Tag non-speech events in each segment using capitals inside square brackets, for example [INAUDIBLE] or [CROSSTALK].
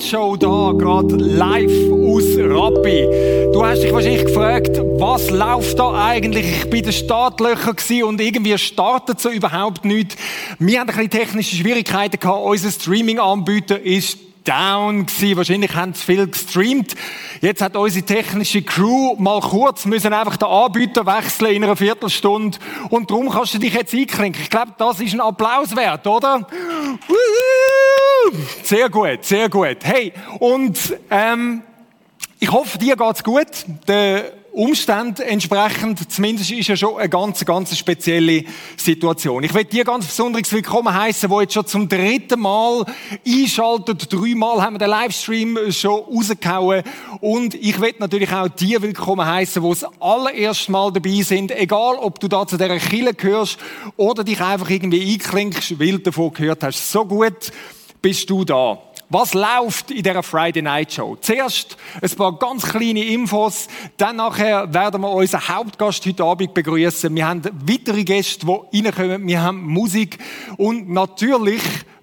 Night Show da, gerade live aus Rappi. Du hast dich wahrscheinlich gefragt, was läuft da eigentlich? Ich bin in den Startlöchern und irgendwie startet so überhaupt nichts. Wir haben ein bisschen technische Schwierigkeiten gehabt. Unser Streaming-Anbieter ist down gewesen. Wahrscheinlich haben sie viel gestreamt. Jetzt hat unsere technische Crew mal kurz müssen einfach den Anbieter wechseln in einer Viertelstunde. Und darum kannst du dich jetzt einklinken. Ich glaube, das ist ein Applaus wert, oder? Sehr gut, sehr gut. Hey, und ähm, ich hoffe, dir geht's gut. Der Umständen entsprechend, zumindest ist ja schon eine ganz, ganz spezielle Situation. Ich möchte dir ganz besonders willkommen heißen, wo jetzt schon zum dritten Mal einschaltet. Dreimal haben wir den Livestream schon rausgehauen. Und ich möchte natürlich auch dir willkommen heißen, wo das allererste Mal dabei sind. Egal, ob du da zu dieser Kille gehörst oder dich einfach irgendwie einklinkst, weil du davon gehört hast. So gut bist du da. Was läuft in dieser Friday Night Show? Zuerst ein paar ganz kleine Infos, dann nachher werden wir unseren Hauptgast heute Abend begrüßen. Wir haben weitere Gäste, die reinkommen. Wir haben Musik und natürlich,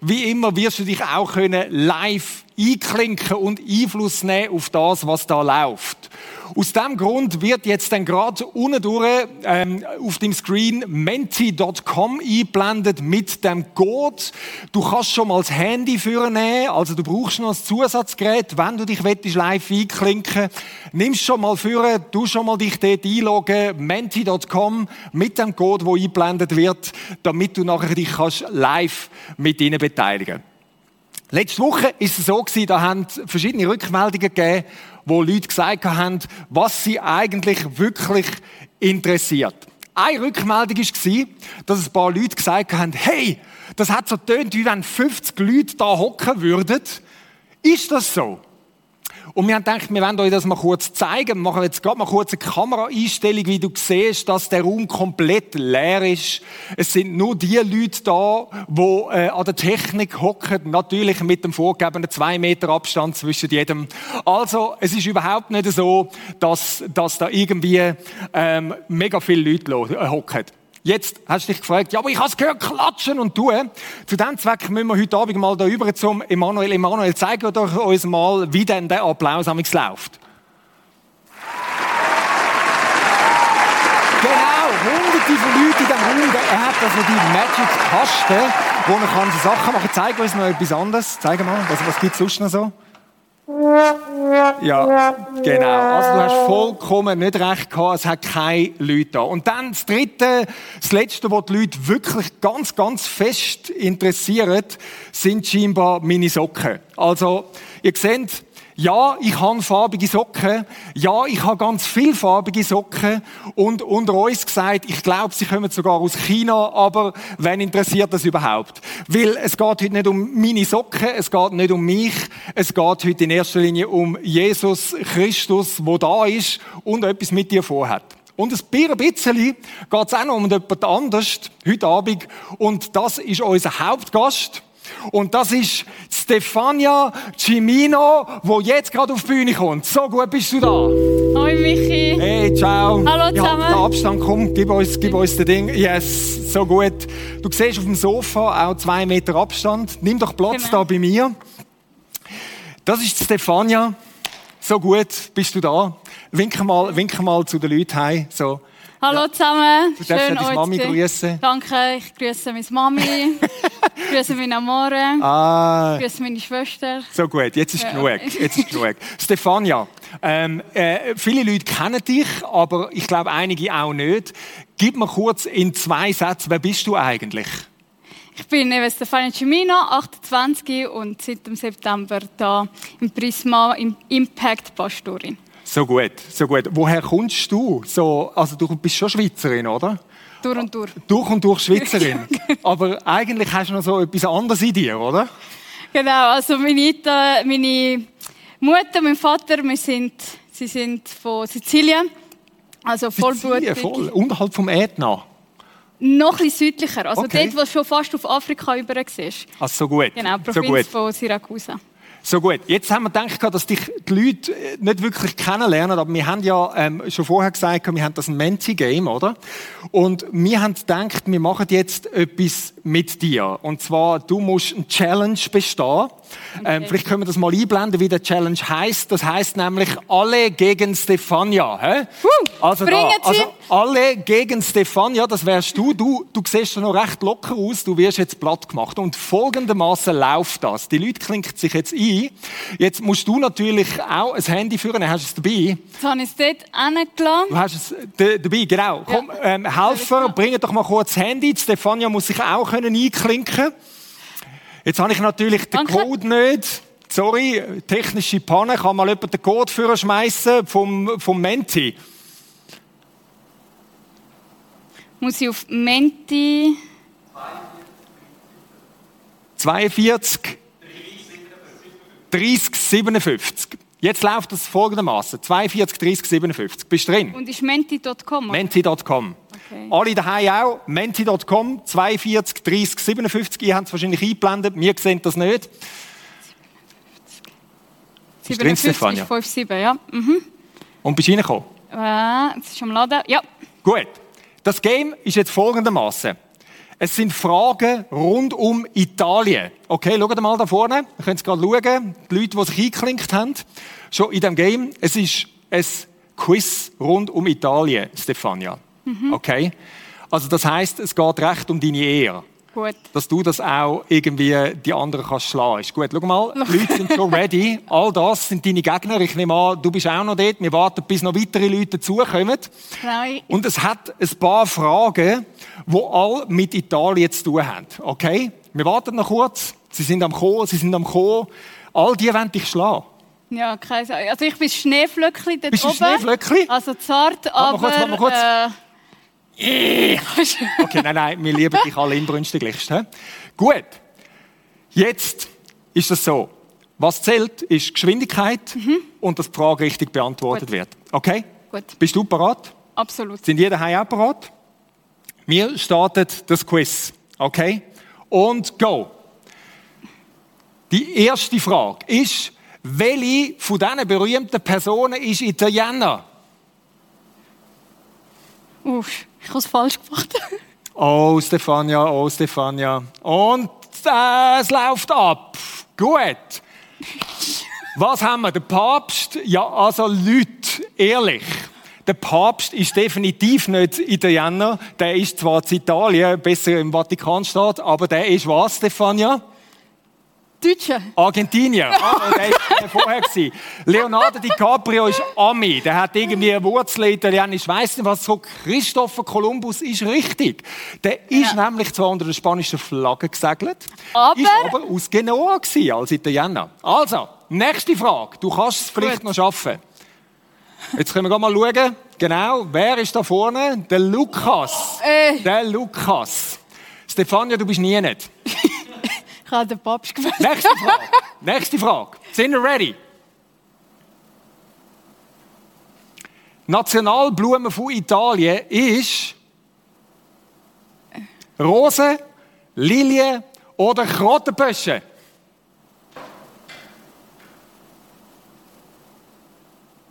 wie immer, wirst du dich auch können live einklinken und Einfluss nehmen auf das, was da läuft. Aus dem Grund wird jetzt dann gerade unten durch ähm, auf dem Screen menti.com eingeblendet mit dem Code. Du kannst schon mal das Handy nehmen, also du brauchst noch ein Zusatzgerät, wenn du dich live einklinken Nimmst schon mal führen, du schon mal dich dort einloggen, menti.com mit dem Code, der eingeblendet wird, damit du nachher dich kannst live mit ihnen beteiligen. Letzte Woche ist es so gewesen, da haben verschiedene Rückmeldungen gegeben wo Leute gesagt haben, was sie eigentlich wirklich interessiert. Eine Rückmeldung war, dass ein paar Leute gesagt haben, hey, das hat so tönt, wie wenn 50 Leute da hocken würden. Ist das so? Und wir haben gedacht, wir wollen euch das mal kurz zeigen. Wir machen jetzt gerade mal kurz eine Kameraeinstellung, wie du siehst, dass der Raum komplett leer ist. Es sind nur die Leute da, die äh, an der Technik hocken. Natürlich mit dem vorgegebenen zwei Meter Abstand zwischen jedem. Also, es ist überhaupt nicht so, dass, dass da irgendwie ähm, mega viele Leute äh, hocken. Jetzt hast du dich gefragt, ja, aber ich habe es gehört, klatschen und tun. Zu diesem Zweck müssen wir heute Abend mal da über zum Emanuel. Emanuel, zeig doch uns mal, wie denn der Applaus am läuft. Genau, hunderte von Leuten in diesem Raum. Er hat also die Magic-Kasten, wo er so Sachen machen kann. Zeig uns noch etwas anderes. Zeig mal, was, was gibt es sonst noch so? Ja, genau. Also du hast vollkommen nicht recht gehabt, es hat keine Leute da. Und dann das Dritte, das Letzte, was die Leute wirklich ganz, ganz fest interessiert, sind scheinbar meine Socken. Also, ihr seht, ja, ich habe farbige Socken. Ja, ich habe ganz viel farbige Socken. Und unter uns gesagt, ich glaube, sie kommen sogar aus China, aber wen interessiert das überhaupt? Weil es geht heute nicht um meine Socken, es geht nicht um mich, es geht heute in erster Linie um Jesus Christus, wo da ist und etwas mit dir vorhat. Und ein bisschen geht es auch noch um jemand anderes heute Abend. Und das ist unser Hauptgast. Und das ist Stefania Cimino, wo jetzt gerade auf die Bühne kommt. So gut bist du da. Hoi Michi. Hey, ciao. Hallo zusammen. Ja, Abstand, komm, gib uns, gib uns das Ding. Yes, so gut. Du siehst auf dem Sofa auch zwei Meter Abstand. Nimm doch Platz genau. da bei mir. Das ist Stefania. So gut bist du da. Wink mal, wink mal zu den Leuten heim. So. Hallo ja. zusammen. Du darfst Schön, deine Mami grüßen. Danke, ich grüße meine Mami, [LAUGHS] grüße meine Amore, ah. ich grüße meine Schwester. So gut, jetzt ist ja. genug. Jetzt ist genug. [LAUGHS] Stefania, ähm, äh, viele Leute kennen dich, aber ich glaube einige auch nicht. Gib mir kurz in zwei Sätzen, wer bist du eigentlich? Ich bin Stefania Cimino, 28 und seit dem September da im Prisma im Impact Pastorin. So gut, so gut. Woher kommst du? So, also du bist schon Schweizerin, oder? Durch und durch. Durch und durch Schweizerin. [LAUGHS] Aber eigentlich hast du noch so etwas anderes in dir, oder? Genau, also meine, meine Mutter, mein Vater, wir sind, sie sind von Sizilien. Also vollblutig. voll, unterhalb vom Ätna. Noch ein südlicher, also okay. dort, wo du schon fast auf Afrika über siehst. Ach, so gut. Genau, Provinz so gut. von Syrakusa. So gut. Jetzt haben wir gedacht, dass dich die Leute äh, nicht wirklich kennenlernen, aber wir haben ja ähm, schon vorher gesagt, wir haben das ein Menti-Game, oder? Und wir haben gedacht, wir machen jetzt etwas mit dir. Und zwar, du musst eine Challenge bestehen. Ähm, vielleicht können wir das mal einblenden, wie der Challenge heißt. Das heißt nämlich alle gegen Stefania. Hä? Also, da, also alle gegen Stefania, das wärst du. Du, du siehst schon noch recht locker aus. Du wirst jetzt platt gemacht. Und folgendermaßen läuft das. Die Leute klinken sich jetzt ein. Jetzt musst du natürlich auch ein Handy führen. Hast du es dabei? Jetzt habe ich es dort hingelassen. Du hast es dabei, genau. Komm, ähm, Helfer, bring doch mal kurz das Handy. Die Stefania muss sich auch können einklinken. Jetzt habe ich natürlich den Danke. Code nicht. Sorry, technische Panne. Kann mal jemand den Code für schmeißen vom, vom Menti? Muss ich auf Menti. 42 30 57. Jetzt läuft es folgendermaßen: 42 30 57. Bist du drin? Und ist menti.com. Menti.com. Okay. Alle daheim auch. Menti.com, 42 30 57. Ihr habt es wahrscheinlich eingeblendet. Wir sehen das nicht. Bist du drin, 57 Stefania? ist 57, ja. Mhm. Und bist du reingekommen? Äh, jetzt ist am Laden. Ja. Gut. Das Game ist jetzt folgendermaßen. Es sind Fragen rund um Italien. Okay, schaut mal da vorne. Ihr könnt es gerade schauen. Die Leute, die sich eingeklinkt haben, schon in diesem Game. Es ist ein Quiz rund um Italien, Stefania. Okay? Also das heißt, es geht recht um deine Ehre. Gut. dass du das auch irgendwie die anderen kannst schlagen. Ist gut. Schau mal, [LAUGHS] die Leute sind schon ready. All das sind deine Gegner. Ich nehme an, du bist auch noch dort. Wir warten, bis noch weitere Leute dazukommen. Nein. Und es hat ein paar Fragen, die alle mit Italien zu tun haben. Okay? Wir warten noch kurz. Sie sind am Kommen, sie sind am Kommen. All die wollen dich schlagen. Ja, keine Sorge. Also ich bin Schneeflöckchen dort Bist du oben. Schneeflöckli? Also zart, mal aber... kurz, warte mal kurz. Äh, [LAUGHS] Okay, nein, nein, wir lieben dich alle inbrünstiglichst. hä? Gut. Jetzt ist es so. Was zählt, ist Geschwindigkeit und dass die Frage richtig beantwortet Gut. wird. Okay? Gut. Bist du parat? absolut. Sind ihr daheim auch parat? Wir starten das Quiz. Okay? Und go. Die erste Frage ist, welche von diesen berühmten Personen ist Italiener? Uff, ich habe es falsch gemacht. [LAUGHS] Oh, Stefania, oh, Stefania. Und äh, es läuft ab. Gut. Was haben wir? Der Papst? Ja, also Leute, ehrlich. Der Papst ist definitiv nicht Italiener. Der ist zwar in Italien, besser im Vatikanstaat, aber der ist was, Stefania? Deutsche. Argentinier. [LAUGHS] Ah, der war vorher. gewesen. Leonardo DiCaprio ist Ami. Der hat irgendwie eine Wurzel italienisch. Ich weiss nicht, was so. Christopher Columbus ist richtig. Der ist Ja. nämlich zwar unter der spanischen Flagge gesegelt, Aber- ist aber aus Genoa gewesen, als Italiener. Also, nächste Frage. Du kannst es vielleicht Gut. noch schaffen. Jetzt können wir mal schauen. Genau, wer ist da vorne? Der Lukas. Äh. Der Lukas. Stefania, du bist nie nicht. [LAUGHS] Ich habe den Papst gewählt. Nächste Frage. Nächste Frage. Sind wir ready? Nationalblume von Italien ist Rose, Lilie oder Krottenbösche?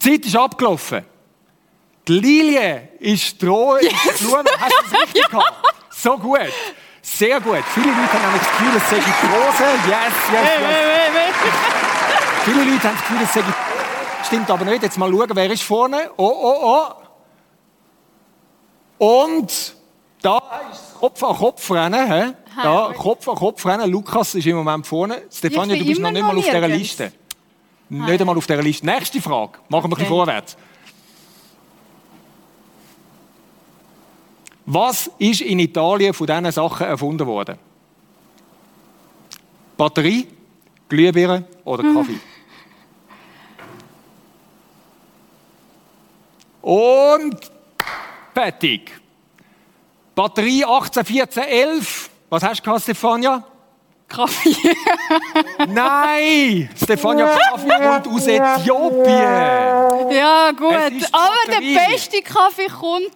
Die Zeit ist abgelaufen. Die Lilie ist die Ro- ist die Blume. Hast du es richtig [LAUGHS] gehabt? So gut. Sehr gut. Viele Leute haben nämlich das Gefühl, es sei Rose. Yes, yes, yes. Viele Leute haben das Gefühl, es sei... Stimmt aber nicht. Jetzt mal schauen, wer ist vorne. Oh, oh, oh. Und da ist Kopf an Kopf rennen. Hä? Da. Kopf an Kopf rennen. Lukas ist im Moment vorne. Stefania, du bist noch nicht mal auf dieser. Liste. Nicht einmal auf dieser Liste. Nächste Frage. Machen wir ein bisschen Okay. vorwärts. Was ist in Italien von diesen Sachen erfunden worden? Batterie, Glühbirne oder Kaffee? Und fertig. Batterie 18, 14, 11. Was hast du gehabt, Stefania? Kaffee. [LAUGHS] Nein! Stefania Kaffee kommt aus Äthiopien. ja, gut. Aber der beste Kaffee kommt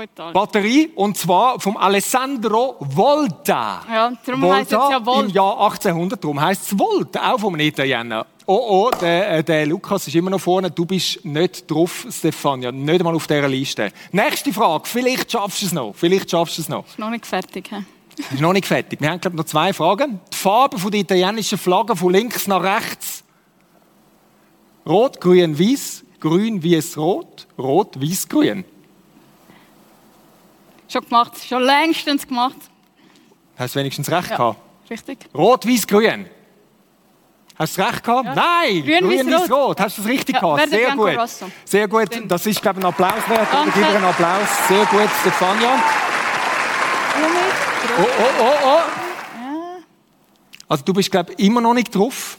Italien. Batterie und zwar vom Alessandro Volta. Ja, darum heisst es ja Im Volt. Jahr 1800, darum heisst es Volta, auch vom Italiener. Oh, oh, der, äh, der Lukas ist immer noch vorne. Du bist nicht drauf, Stefania. Nicht einmal auf dieser Liste. Nächste Frage. Vielleicht schaffst du es noch. Vielleicht schaffst du es noch. Ist noch nicht fertig. He? Ist noch nicht fertig. Wir haben, glaube ich, noch zwei Fragen. Die Farbe der italienischen Flagge von links nach rechts. Rot, grün, weiß. Grün, weiß, rot. Rot, weiß, grün. Schon gemacht. Schon längstens gemacht. Hast du wenigstens recht Ja. gehabt? Richtig? Rot, weiß, grün. Hast du recht gehabt? Ja. Nein! Grün, grün, weiß, weiß, rot. Hast du das richtig Ja, gehabt? Sehr Bianco, gut. Rosso. Sehr gut. Das ist, glaube ich, ein Applaus wert. Danke. Gib ihr einen Applaus. Sehr gut, Stefania. Oh, oh, oh, oh. Also du bist, glaube ich, immer noch nicht drauf.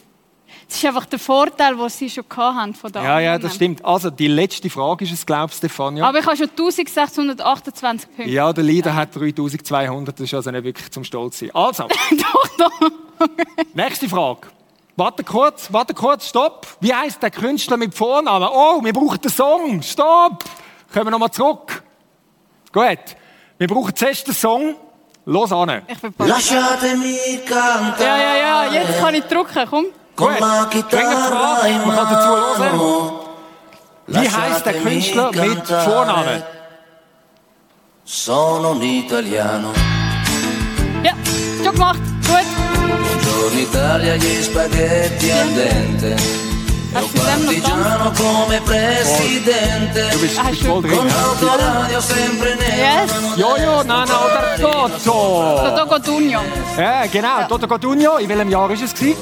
Das ist einfach der Vorteil, den sie schon hatten von da Ja, ja, das stimmt. Also die letzte Frage ist es, glaubst du, Stefania? Aber ich habe schon 1628 Punkte. ja, der Leader hat 3200. Das ist also nicht wirklich zum Stolz sein. Also, [LAUGHS] doch, doch. nächste Frage. Warte kurz, warte kurz, stopp. Wie heißt der Künstler mit Vornamen? Oh, wir brauchen den Song. Stopp. Kommen wir nochmal zurück. Gut. Wir brauchen zuerst den Song. Los an. Ich bin bereit. Lasciatemi cantare Ja, ja, ja, jetzt kann ich drücken, komm. Frage. in Man kann dazu hören. Wie heißt der Künstler mit. Vornamen? Sono un italiano. Ja, schon gemacht. Gut. Buongiorno Italia, gli spaghetti al dente. Ganz? partigiano come presidente. Ah. Con ja? l'autoradio sempre nero. Yes. Jojo, Nana oder Toto? Toto Cotugno. Ja, genau. Toto Cotugno. In welchem Jahr war es? gewesen?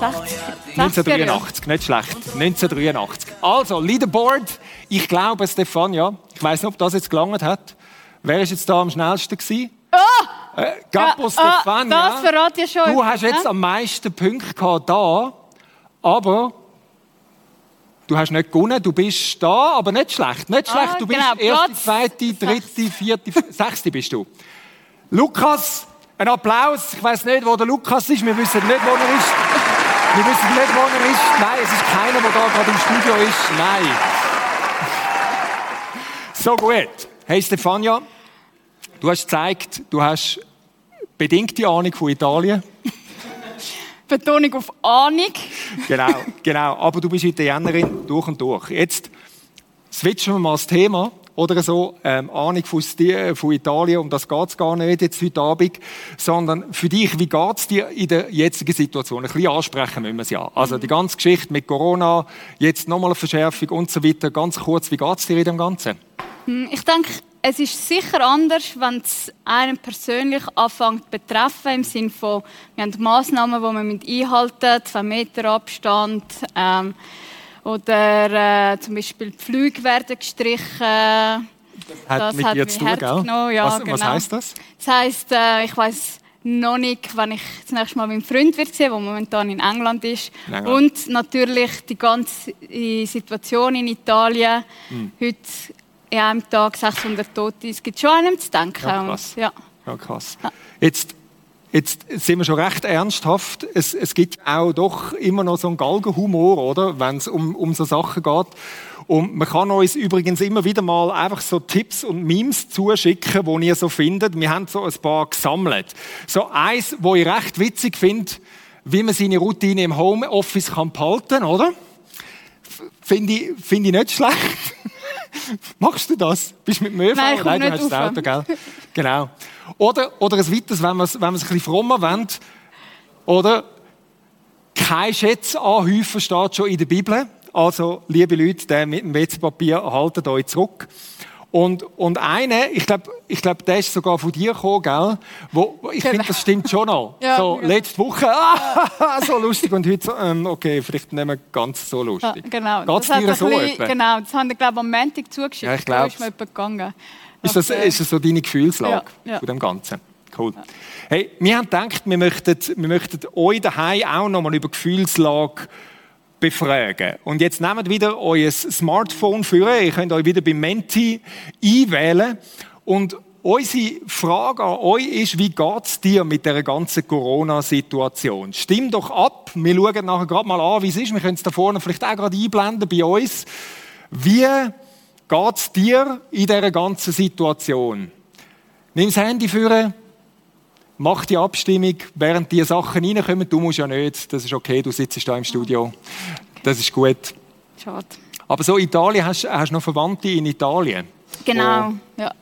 60. 1983, nicht schlecht. 1983. Also, Leaderboard. Ich glaube, Stefania, ich weiß nicht, ob das jetzt gelangt hat. Wer ist jetzt da am schnellsten gewesen? Oh! Äh, Gappo Ja, Stefania. ah, das verrate ich schon. Du hast jetzt Ja? am meisten Punkte gehabt da, aber du hast nicht gewonnen. Du bist da, aber nicht schlecht. Nicht schlecht. Ah, du bist genau, erste, Platz zweite, dritte, vierte, sechste bist du. Lukas, ein Applaus. Ich weiß nicht, wo der Lukas ist. Wir wissen nicht, wo er ist. Wir wissen nicht, wo er ist. Nein, es ist keiner, der da gerade im Studio ist. Nein. So gut. Hey Stefania, du hast gezeigt, du hast bedingte Ahnung von Italien. Betonung auf Ahnung. Genau, genau. Aber du bist Italienerin durch und durch. Jetzt switchen wir mal das Thema. Oder so, ähm, Ahnung von, von Italien, um das geht es gar nicht jetzt heute Abend, sondern für dich, wie geht es dir in der jetzigen Situation? Ein bisschen ansprechen müssen wir es ja. Also die ganze Geschichte mit Corona, jetzt nochmal eine Verschärfung und so weiter. Ganz kurz, wie geht es dir in dem Ganzen? Hm, Ich denke, es ist sicher anders, wenn es einen persönlich anfängt zu betreffen, im Sinne von, wir haben Massnahmen, die man mit einhalten, zwei Meter Abstand, ähm, oder äh, zum Beispiel die Flüge werden gestrichen. Hat Das mit hat mich zu tun, ja, was, was genau. heisst das? Das heisst, äh, ich weiß noch nicht, wenn ich das nächste Mal meinen Freund wird sehen, der momentan in England ist. In England. Und natürlich die ganze Situation in Italien. Hm. Heute in einem Tag 600 Tote. Es gibt schon einem zu denken. Ja, Und, krass. ja. Ja, krass. Jetzt, jetzt sind wir schon recht ernsthaft. Es, es gibt auch doch immer noch so einen Galgenhumor, oder? Wenn es um, um so Sachen geht. Und man kann uns übrigens immer wieder mal einfach so Tipps und Memes zuschicken, die ihr so findet. Wir haben so ein paar gesammelt. So eins, wo ich recht witzig finde, wie man seine Routine im Homeoffice kann behalten, oder? Finde ich, finde ich nicht schlecht. [LAUGHS] [LAUGHS] Machst du das? Bist du mit dem ÖV? Nein, komm du hast das. Auto, gell? Genau. Oder, oder ein weiteres, wenn man es wenn ein bisschen frommer wendet. Oder kein Schätz anhäufen steht schon in der Bibel. Also, liebe Leute, der mit dem WC-Papier, haltet euch zurück. Und, und eine, ich glaube, ich glaub, der ist sogar von dir gekommen, gell? Wo, ich finde, das stimmt schon noch. [LAUGHS] Ja, so, ja. letzte Woche, ah, [LAUGHS] so lustig. Und heute so, ähm, okay, vielleicht nicht mehr ganz so Ja, lustig. genau. Geht's Das dir so bisschen- etwa? Genau, das haben wir, glaube am Montag zugeschickt. Ja, ich Da glaub's. ist mir jemand gegangen. Ist das, ist das so deine Gefühlslage Ja, ja. von dem Ganzen? Cool. Hey, wir haben gedacht, wir möchten, wir möchten euch daheim auch nochmal über Gefühlslage befragen. Und jetzt nehmt wieder euer Smartphone für. Ihr könnt euch wieder bei Menti einwählen. Und unsere Frage an euch ist, wie geht's dir mit der ganzen Corona-Situation? Stimm doch ab. Wir schauen nachher gerade mal an, wie es ist. Wir können es da vorne vielleicht auch gerade einblenden bei uns. Wie geht's dir in dieser ganzen Situation? Nimm das Handy für. Mach die Abstimmung, während die Sachen reinkommen. Du musst ja nicht, das ist okay, du sitzt da im Studio. Das ist gut. Schade. Aber so Italien, hast du noch Verwandte in Italien? Genau, ja.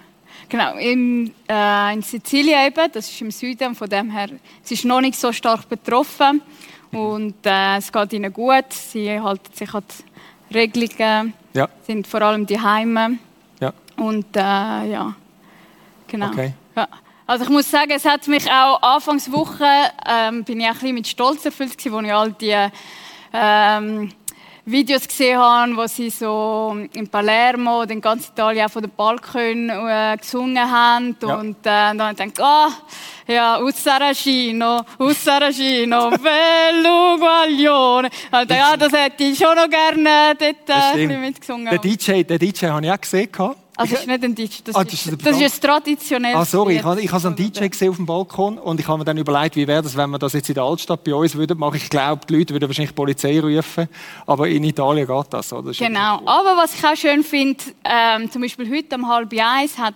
Genau, in, äh, in Sizilien eben, das ist im Süden, von dem her, es ist noch nicht so stark betroffen und äh, es geht ihnen gut, sie halten sich an die Regelungen, Ja. sind vor allem die Heime Ja. und äh, ja, genau. Okay. Ja. Also ich muss sagen, es hat mich auch Anfangswoche, ähm, bin ich auch ein bisschen mit Stolz erfüllt gewesen, wo ich all die ähm, Videos gesehen habe, wo sie so in Palermo oder in ganz Italien auch von den Balkon äh, gesungen haben. Ja. Und äh, dann habe ich gedacht, ah, ja, Ussaracino, Ussaracino, [LAUGHS] bello guaglione. Also, ja, das hätte ich schon noch gerne dort äh, mitgesungen. Der DJ, der DJ habe ich auch gesehen. gehabt. Also, das ist nicht ein Deutsch, das, Ah, das ist, das ist ein traditionelles Ah, sorry, ich habe, ich so einen DJ gesehen auf dem Balkon und ich habe mir dann überlegt, wie wäre das, wenn wir das jetzt in der Altstadt bei uns würden machen. Ich glaube, die Leute würden wahrscheinlich die Polizei rufen, aber in Italien geht das. Oder? Das Genau. Aber was ich auch schön finde, ähm, zum Beispiel heute um halb eins hat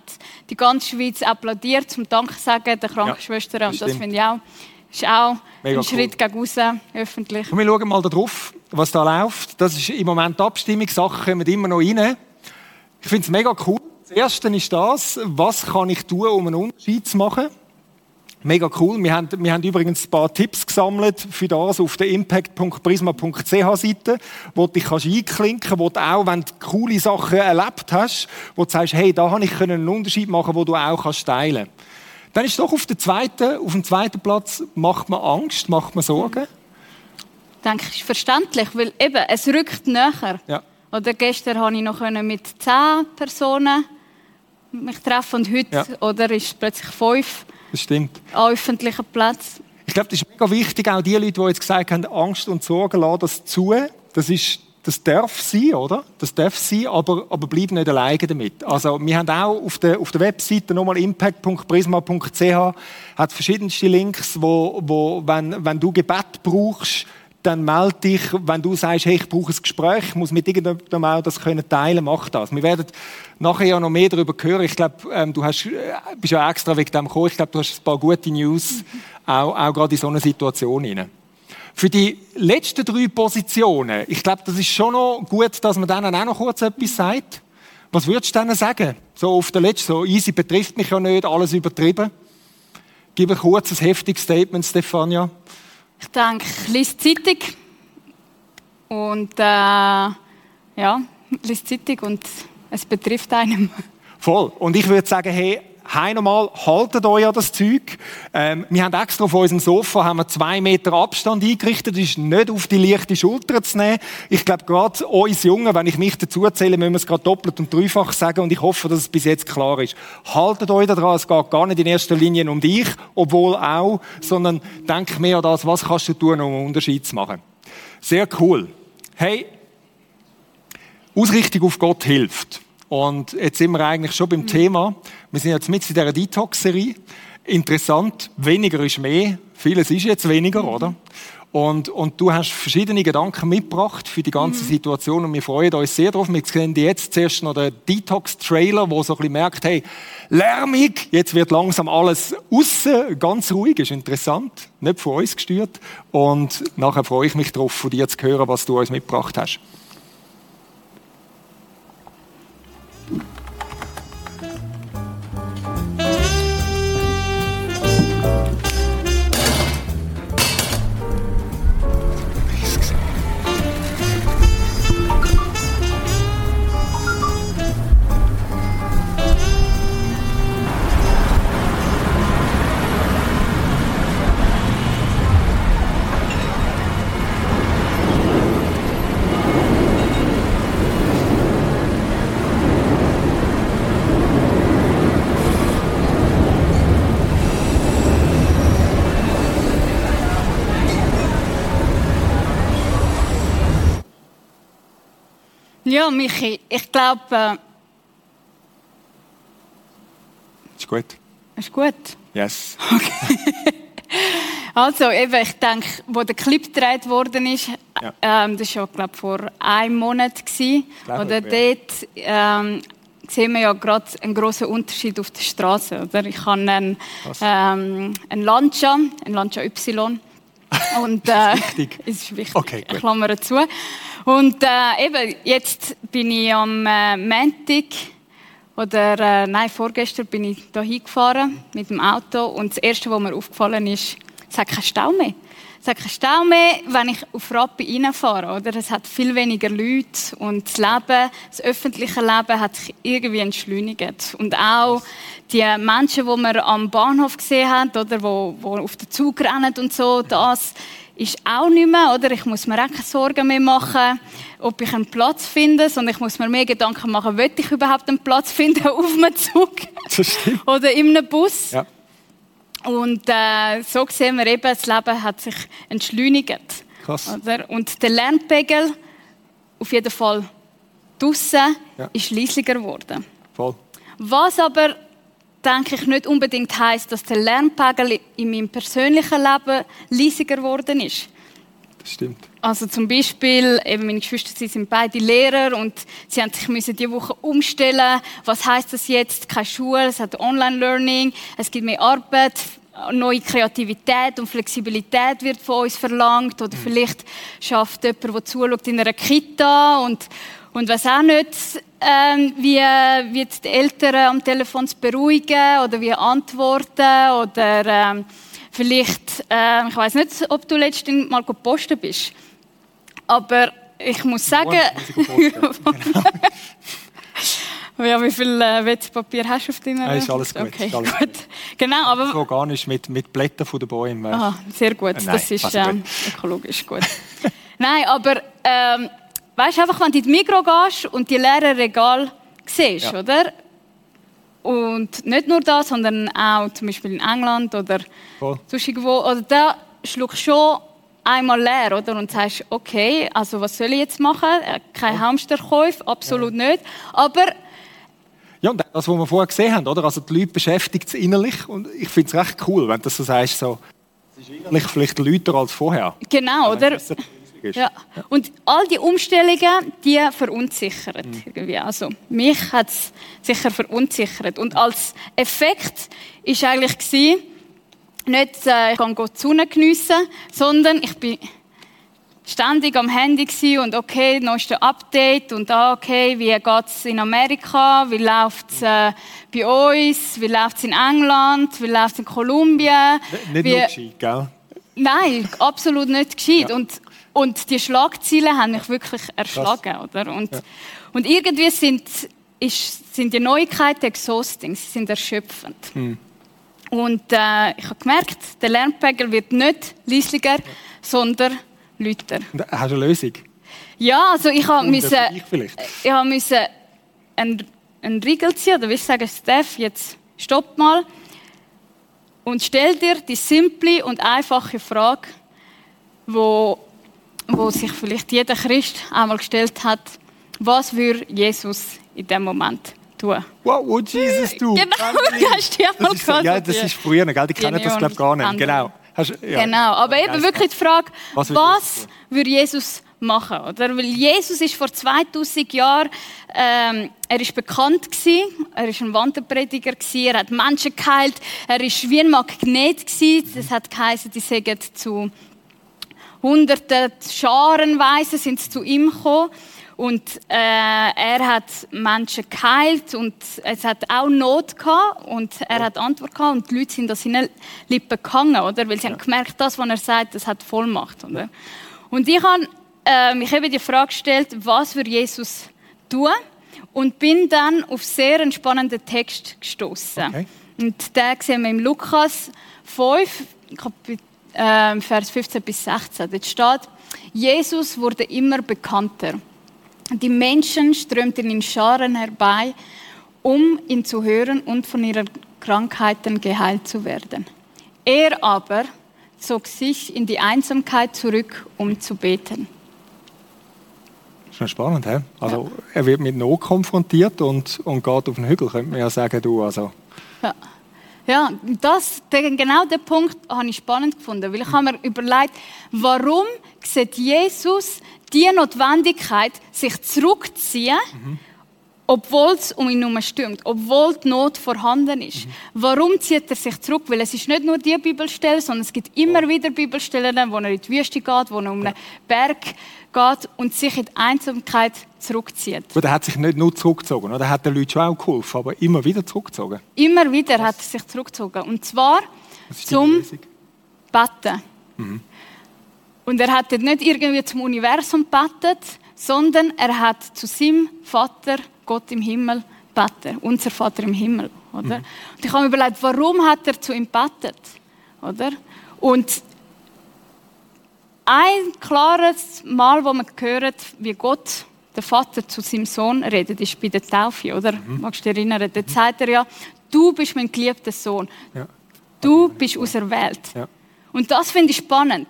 die ganze Schweiz applaudiert zum Dank sagen der Krankenschwestern. das und das finde ich auch, ist auch Mega ein Schritt gegen raus, öffentlich. Und wir schauen mal da drauf, was da läuft. Das ist im Moment die Abstimmung. Sachen kommen immer noch rein. Ich finde es mega cool. Das Erste ist das, was kann ich tun, um einen Unterschied zu machen? Mega cool. Wir haben, wir haben übrigens ein paar Tipps gesammelt für das auf der impact.prisma.ch Seite, wo du dich kannst einklinken wo du auch, wenn du coole Sachen erlebt hast, wo du sagst, hey, da habe ich einen Unterschied machen, wo du auch kannst teilen. Dann ist doch auf, der zweiten, auf dem zweiten Platz, macht man Angst, macht man Sorgen. Ich denke, ist verständlich, weil eben, es rückt näher. Ja. Oder gestern konnte ich noch mit zehn Personen mich treffen und heute Ja. oder ist es plötzlich fünf Das stimmt. an öffentlichen Plätzen. Ich glaube, das ist mega wichtig, auch die Leute, die jetzt gesagt haben, Angst und Sorgen lassen das zu. Das ist, das darf sein, oder? Das darf sein, aber, aber bleib nicht alleine damit. Also, wir haben auch auf der, auf der Webseite nochmal impact.prisma.ch hat verschiedenste Links, wo, wo, wenn, wenn du Gebet brauchst, dann melde dich, wenn du sagst, hey, ich brauche ein Gespräch, ich muss mit irgendjemandem auch das können teilen, mach das. Wir werden nachher ja noch mehr darüber hören. Ich glaube, ähm, du hast, äh, bist ja extra wegen dem gekommen. Ich glaube, du hast ein paar gute News, auch, auch gerade in so einer Situation hinein. Für die letzten drei Positionen, ich glaube, das ist schon noch gut, dass man denen auch noch kurz etwas sagt. Was würdest du denen sagen? So auf der letzten, so easy betrifft mich ja nicht, alles übertrieben. Gib ein kurzes, heftiges Statement, Stefania. Ich denke, lies Zeitung und äh, ja, lies Zeitung und es betrifft einem. Voll. Und ich würde sagen, hey, Hey nochmal, haltet euch an das Zeug. Ähm, wir haben extra auf unserem Sofa haben wir zwei Meter Abstand eingerichtet. Das ist nicht auf die leichte Schulter zu nehmen. Ich glaube, gerade uns Jungen, wenn ich mich dazu zähle, müssen wir es gerade doppelt und dreifach sagen. Und ich hoffe, dass es bis jetzt klar ist. Haltet euch daran. Es geht gar nicht in erster Linie um dich, obwohl auch, sondern denk mehr an das, was kannst du tun, um einen Unterschied zu machen. Sehr cool. Hey, Ausrichtung auf Gott hilft. Und jetzt sind wir eigentlich schon beim Thema. Wir sind jetzt mit in dieser Detox-Serie. Interessant, weniger ist mehr. Vieles ist jetzt weniger, oder? Und, und du hast verschiedene Gedanken mitgebracht für die ganze Situation und wir freuen uns sehr darauf. Wir sehen jetzt zuerst noch den Detox-Trailer, wo so ein bisschen merkt, hey, lärmig, jetzt wird langsam alles aussen ganz ruhig, ist interessant, nicht von uns gesteuert. Und nachher freue ich mich darauf, von dir zu hören, was du uns mitgebracht hast. Ja, Michi, ich glaube, äh, Ist gut? ist gut. Yes. [LAUGHS] Also, eben, ich denke, wo der Clip gedreht worden ist, Ja. ähm, das war ja, glaube vor einem Monat, gewesen, Glaube, oder ja. dort ähm, sehen wir ja gerade einen großen Unterschied auf der Straße. Oder? Ich habe einen, ähm, einen Lancia, einen Lancia Y. [LAUGHS] Und, äh, ist wichtig? ist wichtig. Okay, gut. Ich klammere zu. Und äh, eben, jetzt bin ich am äh, Montag oder äh, nein, vorgestern bin ich da hingefahren mit dem Auto und das Erste, was mir aufgefallen ist, es hat keinen Stau mehr. Hat keinen Stau mehr, wenn ich auf Rappi reinfahre. Oder? Es hat viel weniger Leute und das Leben, das öffentliche Leben hat sich irgendwie entschleunigt. Und auch die Menschen, die man am Bahnhof gesehen hat, oder wo, wo auf den Zug rennen und so, das ist auch nicht mehr, oder? Ich muss mir auch keine Sorgen mehr machen, ob ich einen Platz finde, sondern ich muss mir mehr Gedanken machen, will ich überhaupt einen Platz finden auf einem Zug Das stimmt. [LAUGHS] oder in einem Bus. Ja. Und äh, so sehen wir eben, das Leben hat sich entschleunigt. Krass. Oder? Und der Lernpegel, auf jeden Fall draussen, Ja. ist leisiger geworden. Voll. Was aber, denke ich, nicht unbedingt heißt, dass der Lernpegel in meinem persönlichen Leben leisiger geworden ist. Das stimmt. Also zum Beispiel, eben meine Geschwister sie sind beide Lehrer und sie haben sich müssen diese Woche umstellen. Was heißt das jetzt? Keine Schule, es hat Online-Learning, es gibt mehr Arbeit, neue Kreativität und Flexibilität wird von uns verlangt. Oder vielleicht schafft jemand, der zuschaut, in einer Kita und, und weiß auch nicht, ähm, wie, wie die Eltern am Telefon zu beruhigen oder wie antworten oder ähm, vielleicht, äh, ich weiß nicht, ob du letztens mal gepostet bist, aber ich muss sagen, posten. [LAUGHS] ja, wie viel äh, WC-Papier hast du auf deiner? Ja, ist alles gut, Okay, ist alles gut. Genau, aber Organisch mit, mit Blättern von den Bäumen. Aha, sehr gut. Äh, nein, das ist gut. ökologisch gut. [LAUGHS] Nein, aber ähm, weißt du einfach, wenn du in die Migros gehst und die leeren Regal siehst, Ja. oder? Und nicht nur das, sondern auch zum Beispiel in England oder Voll. sonst irgendwo. Oder da schluckst du schon einmal leer, oder? Und sagst, okay, also was soll ich jetzt machen? Äh, Kein Hamsterkäufe, absolut nicht. Aber Ja, und das, was wir vorher gesehen haben, oder? Also die Leute beschäftigt es innerlich und ich finde es recht cool, wenn du das so sagst, so, es ist innerlich vielleicht lauter als vorher. genau, oder? Ja. Und all die Umstellungen, die verunsichern irgendwie. Also mich hat es sicher verunsichert. Und als Effekt ist eigentlich gewesen, nicht äh, ich kann die Sonne geniessen, sondern ich bin ständig am Handy und okay, neueste Update und ah, okay, wie geht's in Amerika, wie läuft's äh, bei uns, wie läuft's in England, wie läuft's in Kolumbien, Nicht wie, nur gescheit, gell? Nein, absolut nicht gescheit. Ja. Und, und die Schlagzeilen haben mich wirklich erschlagen. Oder? Und, und irgendwie sind, ist, sind die Neuigkeiten exhausting, sie sind erschöpfend. Hm. Und äh, ich habe gemerkt, der Lernpegel wird nicht leislicher, sondern lauter. Und Hast du eine Lösung? Ja, also ich habe müssen, ich vielleicht. ich habe müssen einen, einen Riegel ziehen, oder ich sagen, Steph, jetzt stopp mal und stell dir die simple und einfache Frage, wo, wo sich vielleicht jeder Christ einmal gestellt hat, was würde Jesus in dem Moment tun? Wow, oh Jesus, du. Genau, [LAUGHS] ja mal das ist, so- Ja, das ist früher, gell? Die kennen das, glaube gar nicht. Genau. Hast, ja. Genau, aber eben wirklich die Frage, Was was, würde Jesus machen? Oder? Weil Jesus ist vor 2000 Jahren, ähm, er ist bekannt gewesen, er ist ein Wanderprediger gewesen, er hat Menschen geheilt, er ist wie ein Magnet gewesen. Das hat geheißen, die sagen zu Hunderten, Scharenweise sind sie zu ihm gekommen. Und äh, er hat Menschen geheilt und es hat auch Not gehabt und er hat Antwort gehabt und die Leute sind an seinen Lippen gehangen, oder? Weil sie haben gemerkt, das, was er sagt, das hat Vollmacht, oder? Und ich habe äh, mich eben die Frage gestellt, was würde Jesus tun? Und bin dann auf sehr einen spannenden Text gestoßen. Okay. Und den sehen wir im Lukas 5, Kapit äh, Vers 15 bis 16. Dort steht, Jesus wurde immer bekannter. Die Menschen strömten in Scharen herbei, um ihn zu hören und von ihren Krankheiten geheilt zu werden. Er aber zog sich in die Einsamkeit zurück, um zu beten. Schon spannend, hä? Also, er wird mit Not konfrontiert und, und geht auf den Hügel, könnte man ja sagen, du. Also, Ja, ja das, genau den Punkt habe ich spannend gefunden, weil ich habe mir überlegt, warum sieht Jesus die Notwendigkeit, sich zurückzuziehen obwohl es um ihn herum stürmt, obwohl die Not vorhanden ist. Warum zieht er sich zurück? Weil es ist nicht nur die Bibelstelle, sondern es gibt immer wieder Bibelstellen, wo er in die Wüste geht, wo er um einen Berg geht und sich in die Einsamkeit zurückzieht. Aber er hat sich nicht nur zurückgezogen, oder? Er hat den Leuten schon auch geholfen, aber immer wieder zurückgezogen. Immer wieder hat er sich zurückgezogen. Und zwar zum Lösung. Beten. Und er hat nicht irgendwie zum Universum betet, sondern er hat zu seinem Vater, Gott im Himmel, betet. Unser Vater im Himmel. Oder? Und ich habe mir überlegt, warum hat er zu ihm betet? Oder? Und ein klares Mal, wo man hört, wie Gott, der Vater, zu seinem Sohn redet, ist bei der Taufe, oder? Magst du dich erinnern? Dort sagt er ja, du bist mein geliebter Sohn. Ja. Du bist auserwählt. Ja. Und das finde ich spannend.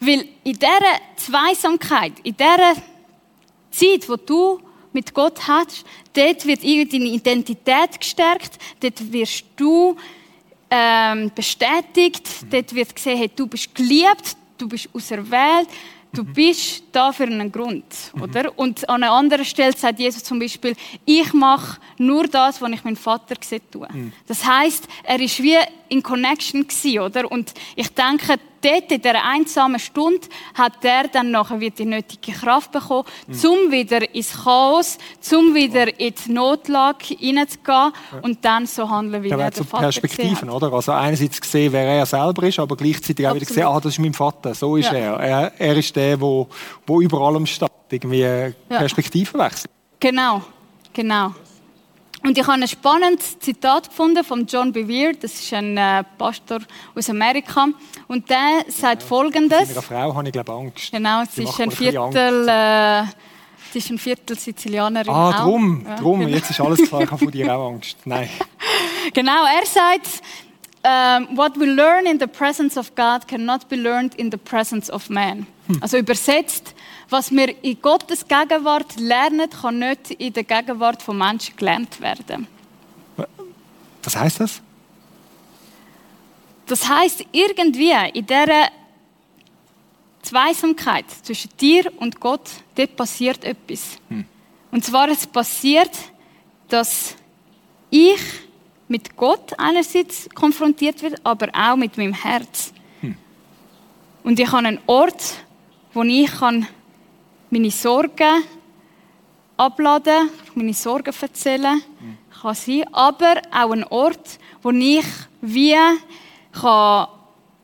Weil in dieser Zweisamkeit, in dieser Zeit, wo du mit Gott hast, dort wird deine Identität gestärkt, dort wirst du ähm, bestätigt, dort wird gesehen, hey, du bist geliebt, du bist auserwählt, du bist da für einen Grund, oder? Und an einer anderen Stelle sagt Jesus zum Beispiel, ich mache nur das, was ich meinen Vater gesehen tue. Das heißt, er ist wie in Connection gewesen, oder? Und ich denke, dort in dieser einsamen Stunde hat er dann nachher wieder die nötige Kraft bekommen, zum wieder ins Chaos, zum wieder in die Notlage hineinzugehen und dann so handeln, wie Da er der so Vater Perspektiven, oder? Also einerseits gesehen, wer er selber ist, aber gleichzeitig auch wieder Absolut. gesehen, ah, das ist mein Vater, so ist Ja. er. er. Er ist der, wo, wo über allem steht. Irgendwie Ja. Perspektivenwechsel. Genau, genau. Und ich habe ein spannendes Zitat gefunden von John Bevere, das ist ein äh, Pastor aus Amerika. Und der sagt Bei Folgendes. einer Frau habe ich, glaube ich, Angst. Genau, sie ist ein Viertel, äh, sie ist ein Viertel Sizilianerin. Ah, auch. drum, Ja, drum. genau. Jetzt ist alles klar, ich habe von dir [LAUGHS] auch Angst. Nein. Genau, er sagt, ähm, what we learn in the presence of God cannot be learned in the presence of man. Also übersetzt, was wir in Gottes Gegenwart lernen, kann nicht in der Gegenwart von Menschen gelernt werden. Was heißt das? Das heißt irgendwie in dieser Zweisamkeit zwischen dir und Gott, dort passiert etwas. Und zwar es passiert, dass ich mit Gott einerseits konfrontiert werde, aber auch mit meinem Herz. Und ich habe einen Ort, wo ich kann meine Sorgen abladen, meine Sorgen erzählen. Kann sein, aber auch ein Ort, wo ich wie kann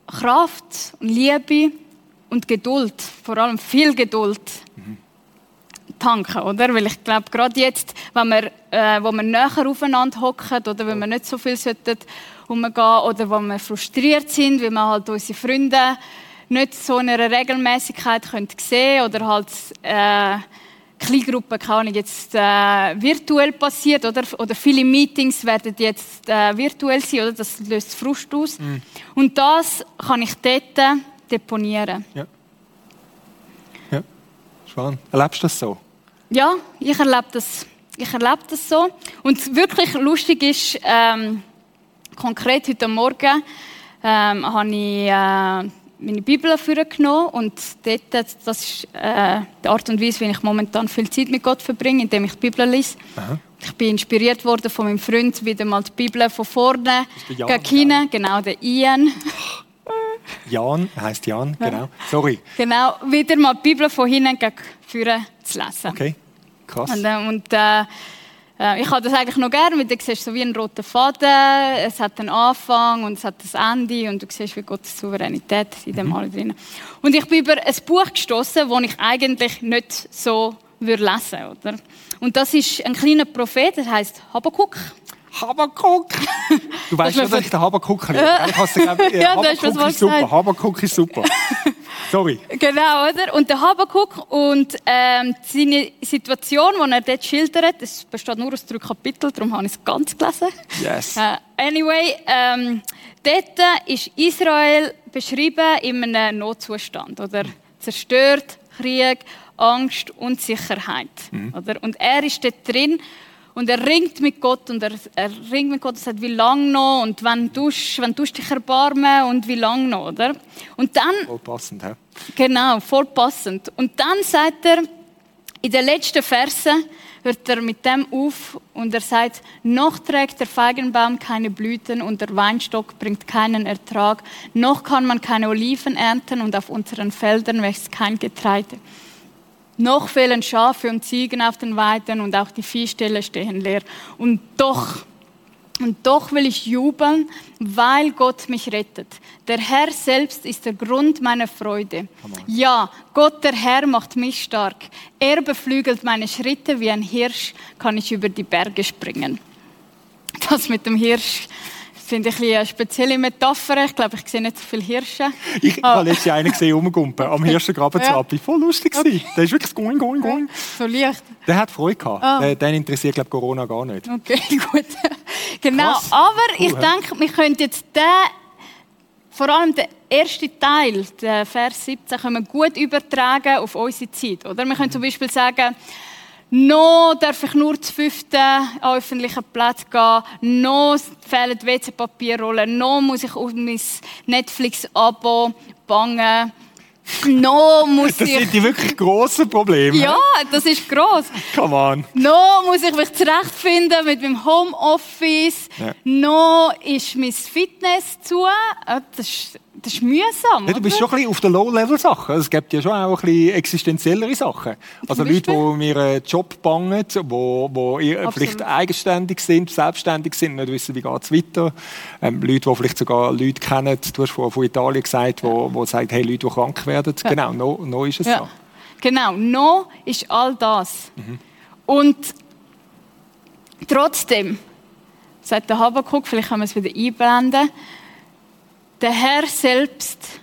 Kraft und Liebe und Geduld, vor allem viel Geduld, tanken, oder? Weil ich glaube, gerade jetzt, wenn wir, äh, wo wir näher aufeinander hocken oder wenn wir nicht so viel sollten umgehen oder wo wir frustriert sind, weil wir halt unsere Freunde nicht so in einer Regelmäßigkeit können sehen oder halt äh, Kleingruppen, keine Ahnung, jetzt äh, virtuell passiert oder, oder viele Meetings werden jetzt äh, virtuell sein, oder? Das löst Frust aus. Und das kann ich dort deponieren. Ja. Ja. Spannend. Erlebst du das so? Ja, ich erlebe das, ich erlebe das so. Und wirklich lustig ist, ähm, konkret heute Morgen ähm, habe ich äh, meine Bibel vorgenommen und dort, das ist äh, die Art und Weise, wie ich momentan viel Zeit mit Gott verbringe, indem ich die Bibel lese. Aha. Ich bin inspiriert worden von meinem Freund, wieder mal die Bibel von vorne gegen hinten, genau, der Ian. Jan, heißt Jan, genau. Sorry. Genau, wieder mal die Bibel von hinten gegen vorne zu lesen. Okay. Krass. Und, äh, und äh, äh, ich habe das eigentlich noch gerne, weil du siehst so wie einen roten Faden, es hat einen Anfang und es hat ein Ende und du siehst wie Gottes Souveränität in dem alles drin. Und ich bin über ein Buch gestoßen, das ich eigentlich nicht so würde lesen oder? Und das ist ein kleiner Prophet, der heißt Habakkuk. Habakuk! Du weißt schon, dass ich den Habakuk liebe. Ja. Ich has dir gesagt, [LAUGHS] Ja, Habakuk was ist super. gesagt. Habakuk ist super. Sorry. [LAUGHS] Genau, oder? Und der Habakkuk und ähm, seine Situation, die er dort schildert, das besteht nur aus drei Kapiteln, darum habe ich es ganz gelesen. Yes. [LAUGHS] Äh, anyway, ähm, dort ist Israel beschrieben in einem Notzustand, oder? Zerstört, Krieg, Angst, Unsicherheit, oder? Und er ist dort drin und er ringt mit Gott und er, er ringt mit Gott und sagt, wie lang noch und wenn du, wenn du dich erbarmen und wie lang noch, oder? Und dann Voll passend, hä? Genau, voll passend. Und dann sagt er in den letzten Versen, hört er mit dem auf und er sagt, noch trägt der Feigenbaum keine Blüten und der Weinstock bringt keinen Ertrag, noch kann man keine Oliven ernten und auf unseren Feldern wächst kein Getreide. Noch fehlen Schafe und Ziegen auf den Weiden und auch die Viehställe stehen leer. Und doch und doch will ich jubeln, weil Gott mich rettet. Der Herr selbst ist der Grund meiner Freude. Ja, Gott der Herr macht mich stark. Er beflügelt meine Schritte wie ein Hirsch, kann ich über die Berge springen. Das mit dem Hirsch finde ich eine spezielle Metapher. Ich glaube, ich sehe nicht so viele Hirsche. Ich Ah. habe letztes Jahr einen gesehen, rumgumpen, am Hirschengraben [LAUGHS] zu. Rappi. Voll lustig gewesen. Der ist wirklich going, going, going. So leicht. Der hat Freude gehabt. Der, den interessiert, glaube Corona gar nicht. Okay, [LAUGHS] gut. Genau, Krass. aber Cool, ich denke, wir können jetzt den, vor allem den ersten Teil, den Vers 17, können wir gut übertragen auf unsere Zeit. Oder? Wir können zum Beispiel sagen, noch darf ich nur zu fünften an öffentlichen Platz gehen, noch fehlen die WC-Papierrollen, noch muss ich auf mein Netflix-Abo bangen, noch muss Das ich... sind die wirklich grossen Probleme. Ja, das ist gross. Come on. Noch muss ich mich zurechtfinden mit meinem Homeoffice. Ja. Noch ist mein Fitness zu. Äh, Das ist, das ist mühsam. Ja, du bist oder? schon ein bisschen auf den Low-Level-Sachen. Es gibt ja schon auch ein bisschen existenziellere Sachen. Also Leute, die mir einen Job bangen, die wo Absolut. vielleicht eigenständig sind, selbstständig sind, nicht wissen, wie geht es weiter. Ähm, Leute, die vielleicht sogar Leute kennen, du hast vorhin von Italien gesagt, wo, wo sagt, hey, Leute, die krank werden. Genau, noch, noch ist es Ja. so. Genau, noch ist all das. Mhm. Und trotzdem, sagt der Habakkuk, vielleicht können wir es wieder einblenden, der Herr selbst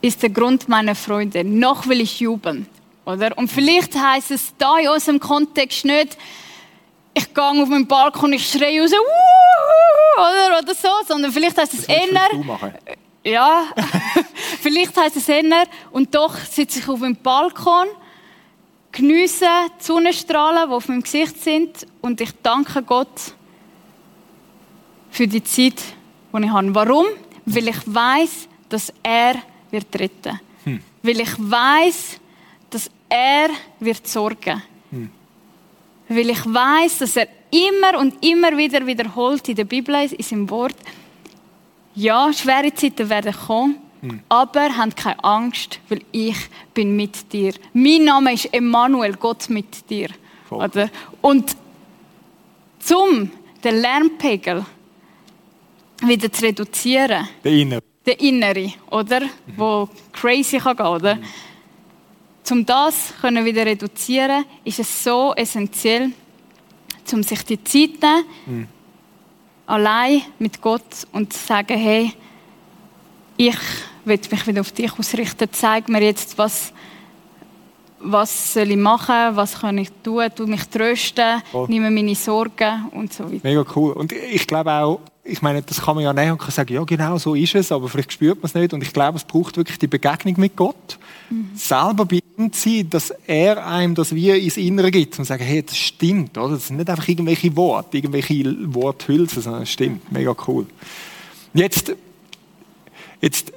ist der Grund meiner Freude. Noch will ich jubeln. Oder? Und vielleicht heißt es da in unserem Kontext nicht, ich gehe auf meinen Balkon und ich schreie raus, «Wuhu!» oder, oder so, sondern vielleicht heißt es eher, ja, [LAUGHS] vielleicht heißt es eher, und doch sitze ich auf dem Balkon, geniesse die Sonnenstrahlen, die auf meinem Gesicht sind, und ich danke Gott für die Zeit, die ich habe. Warum? Weil ich weiß, dass er wird retten. Weil ich weiß, dass er wird sorgen. Weil ich weiß, dass er immer und immer wieder wiederholt in der Bibel, in seinem Wort, ja, schwere Zeiten werden kommen, aber habt keine Angst, weil ich bin mit dir. Mein Name ist Emmanuel, Gott mit dir. Voll. Oder? Und zum den Lärmpegel wieder zu reduzieren, Der Inner. der Innere, oder? Wo crazy kann gehen, oder? Um das können wieder reduzieren, ist es so essentiell, um sich die Zeit nehmen, allein mit Gott und zu sagen, hey, ich will mich wieder auf dich ausrichten, zeig mir jetzt, was, was soll ich machen, was kann ich tun, tu mich trösten, Voll. nimm mir meine Sorgen und so weiter. Mega cool. Und ich glaube auch, ich meine, das kann man ja nehmen und kann sagen, ja genau, so ist es, aber vielleicht spürt man es nicht. Und ich glaube, es braucht wirklich die Begegnung mit Gott. Selber bei ihm zu sein, dass er einem das wie ins Innere gibt und sagen, hey, das stimmt, oder? Das sind nicht einfach irgendwelche Worte, irgendwelche Worthülsen, sondern es stimmt. Mega cool. Jetzt, jetzt,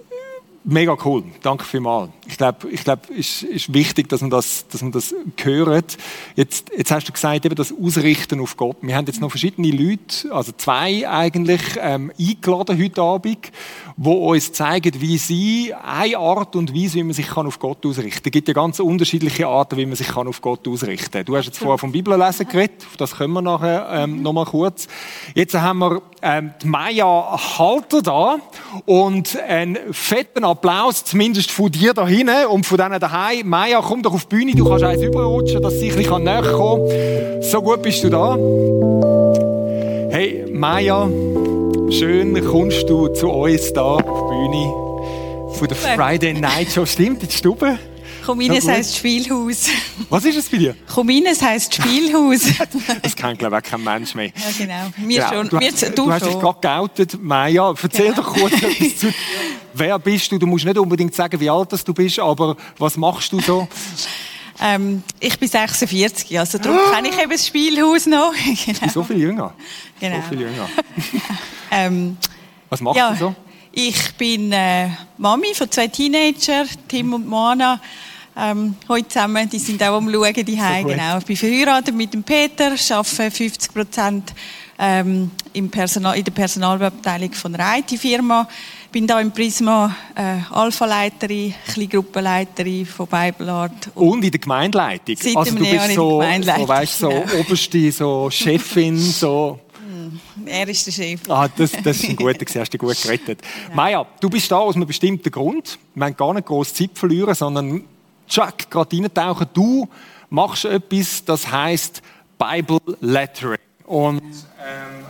mega cool. Danke vielmals. Ich glaube, ich glaube, es ist, ist wichtig, dass man das, dass man das hört. Jetzt, jetzt hast du gesagt, eben das Ausrichten auf Gott. Wir haben jetzt noch verschiedene Leute, also zwei eigentlich, ähm, eingeladen heute Abend, wo uns zeigen, wie sie eine Art und Weise, wie man sich kann auf Gott ausrichten kann. Es gibt ja ganz unterschiedliche Arten, wie man sich kann auf Gott ausrichten kann. Du hast jetzt vorher vom Bibellesen geredet, auf das können wir nachher ähm, noch mal kurz. Jetzt haben wir ähm, die Maya Halter da und einen fetten Applaus, zumindest von dir da hinten und von denen daheim. Maya, komm doch auf die Bühne, du kannst eins überrutschen, dass sie ein bisschen näher kommen kann. So gut bist du da. Hey, Maya, schön kommst du zu uns da auf die Bühne von der Friday Night Show. Stimmt, die Stube? Komm Ja, heisst Spielhaus. Was ist es bei dir? Komm rein, es heisst Spielhaus. [LAUGHS] Das kennt, glaube ich, auch kein Mensch mehr. ja, genau. Wir Genau. schon. Du, Wir, hast- du, du hast dich gerade geoutet, Maya. Erzähl Genau. doch kurz [LAUGHS] etwas zu Wer bist du? Du musst nicht unbedingt sagen, wie alt du bist, aber was machst du so? Ähm, ich bin 46, also darum kenne ich eben das Spielhaus noch. [LAUGHS] genau. So viel jünger. Genau. So viel jünger. Ähm, Was machst ja, du so? ich bin äh, Mami von zwei Teenagern, Tim und Moana. Ähm, heute zusammen, die sind auch am Schauen, die So genau. Ich bin verheiratet mit dem Peter, arbeite 50 Prozent ähm, im Personal, in der Personalabteilung von einer IT-Firma. Bin da im Prisma äh, Alpha-Leiterin, Kleingruppenleiterin von Bible Art. Und in der Gemeindeleitung. Seit also du Jahr bist so, so, weißt, so genau. oberste, so Chefin, [LAUGHS] so. Er ist der Chef. Ah, das, das ist ein guter, gewesen, hast du gut gerettet. [LAUGHS] Maja, du bist da aus einem bestimmten Grund. Wir wollen gar nicht groß Zeit verlieren, sondern Chuck, gerade reintauchen. Du machst etwas, das heißt Bible Lettering. Und ähm,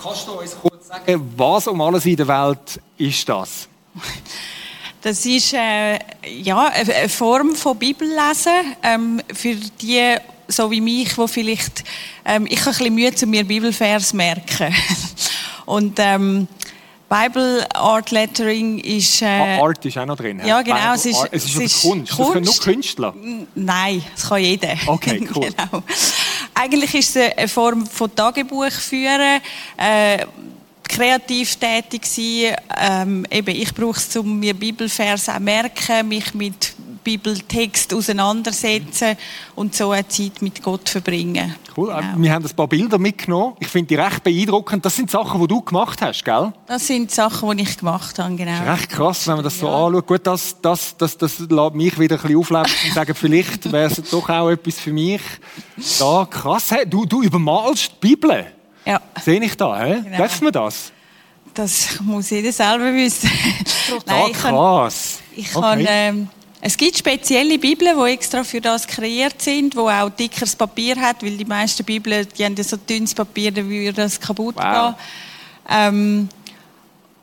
kannst du uns kurz sagen, was um alles in der Welt ist das? [LAUGHS] Das ist äh, ja, eine Form von Bibellesen ähm, für die, so wie mich, wo vielleicht ähm, ich ein bisschen Mühe, zu mir Bibelvers merken. [LAUGHS] Und ähm, Bible Art Lettering ist äh, Ah, Art ist auch noch drin. ja, genau, Bible es ist- Art. es ist es ist Kunst. Das können nur Kunst. Künstler. Nein, das kann jeder. Okay, [LAUGHS] cool. genau. Eigentlich ist es eine Form von Tagebuch führen, äh, kreativ tätig sein. Ähm, eben, ich brauche es, um mir Bibelverse auch merken, mich mit Bibeltext auseinandersetzen und so eine Zeit mit Gott verbringen. Cool. Genau. Wir haben ein paar Bilder mitgenommen. Ich finde die recht beeindruckend. Das sind Sachen, die du gemacht hast, gell? Das sind Sachen, die ich gemacht habe, genau. Recht krass, wenn man das so anschaut. Gut, das, das, das, das lässt mich wieder ein bisschen aufleben und sagen, vielleicht wäre es doch auch etwas für mich. Ja, krass. Du, du übermalst die Bibel. Ja, Sehe ich da, hä? Genau. Darf man das? das muss jeder selber wissen. Ah, ich kann, krass. Ich Okay. kann, ähm, es gibt spezielle Bibeln, die extra für das kreiert sind, wo auch dickeres Papier hat, weil die meisten Bibeln, die haben ja so dünnes Papier, dann würde das kaputt Wow. gehen. Ähm,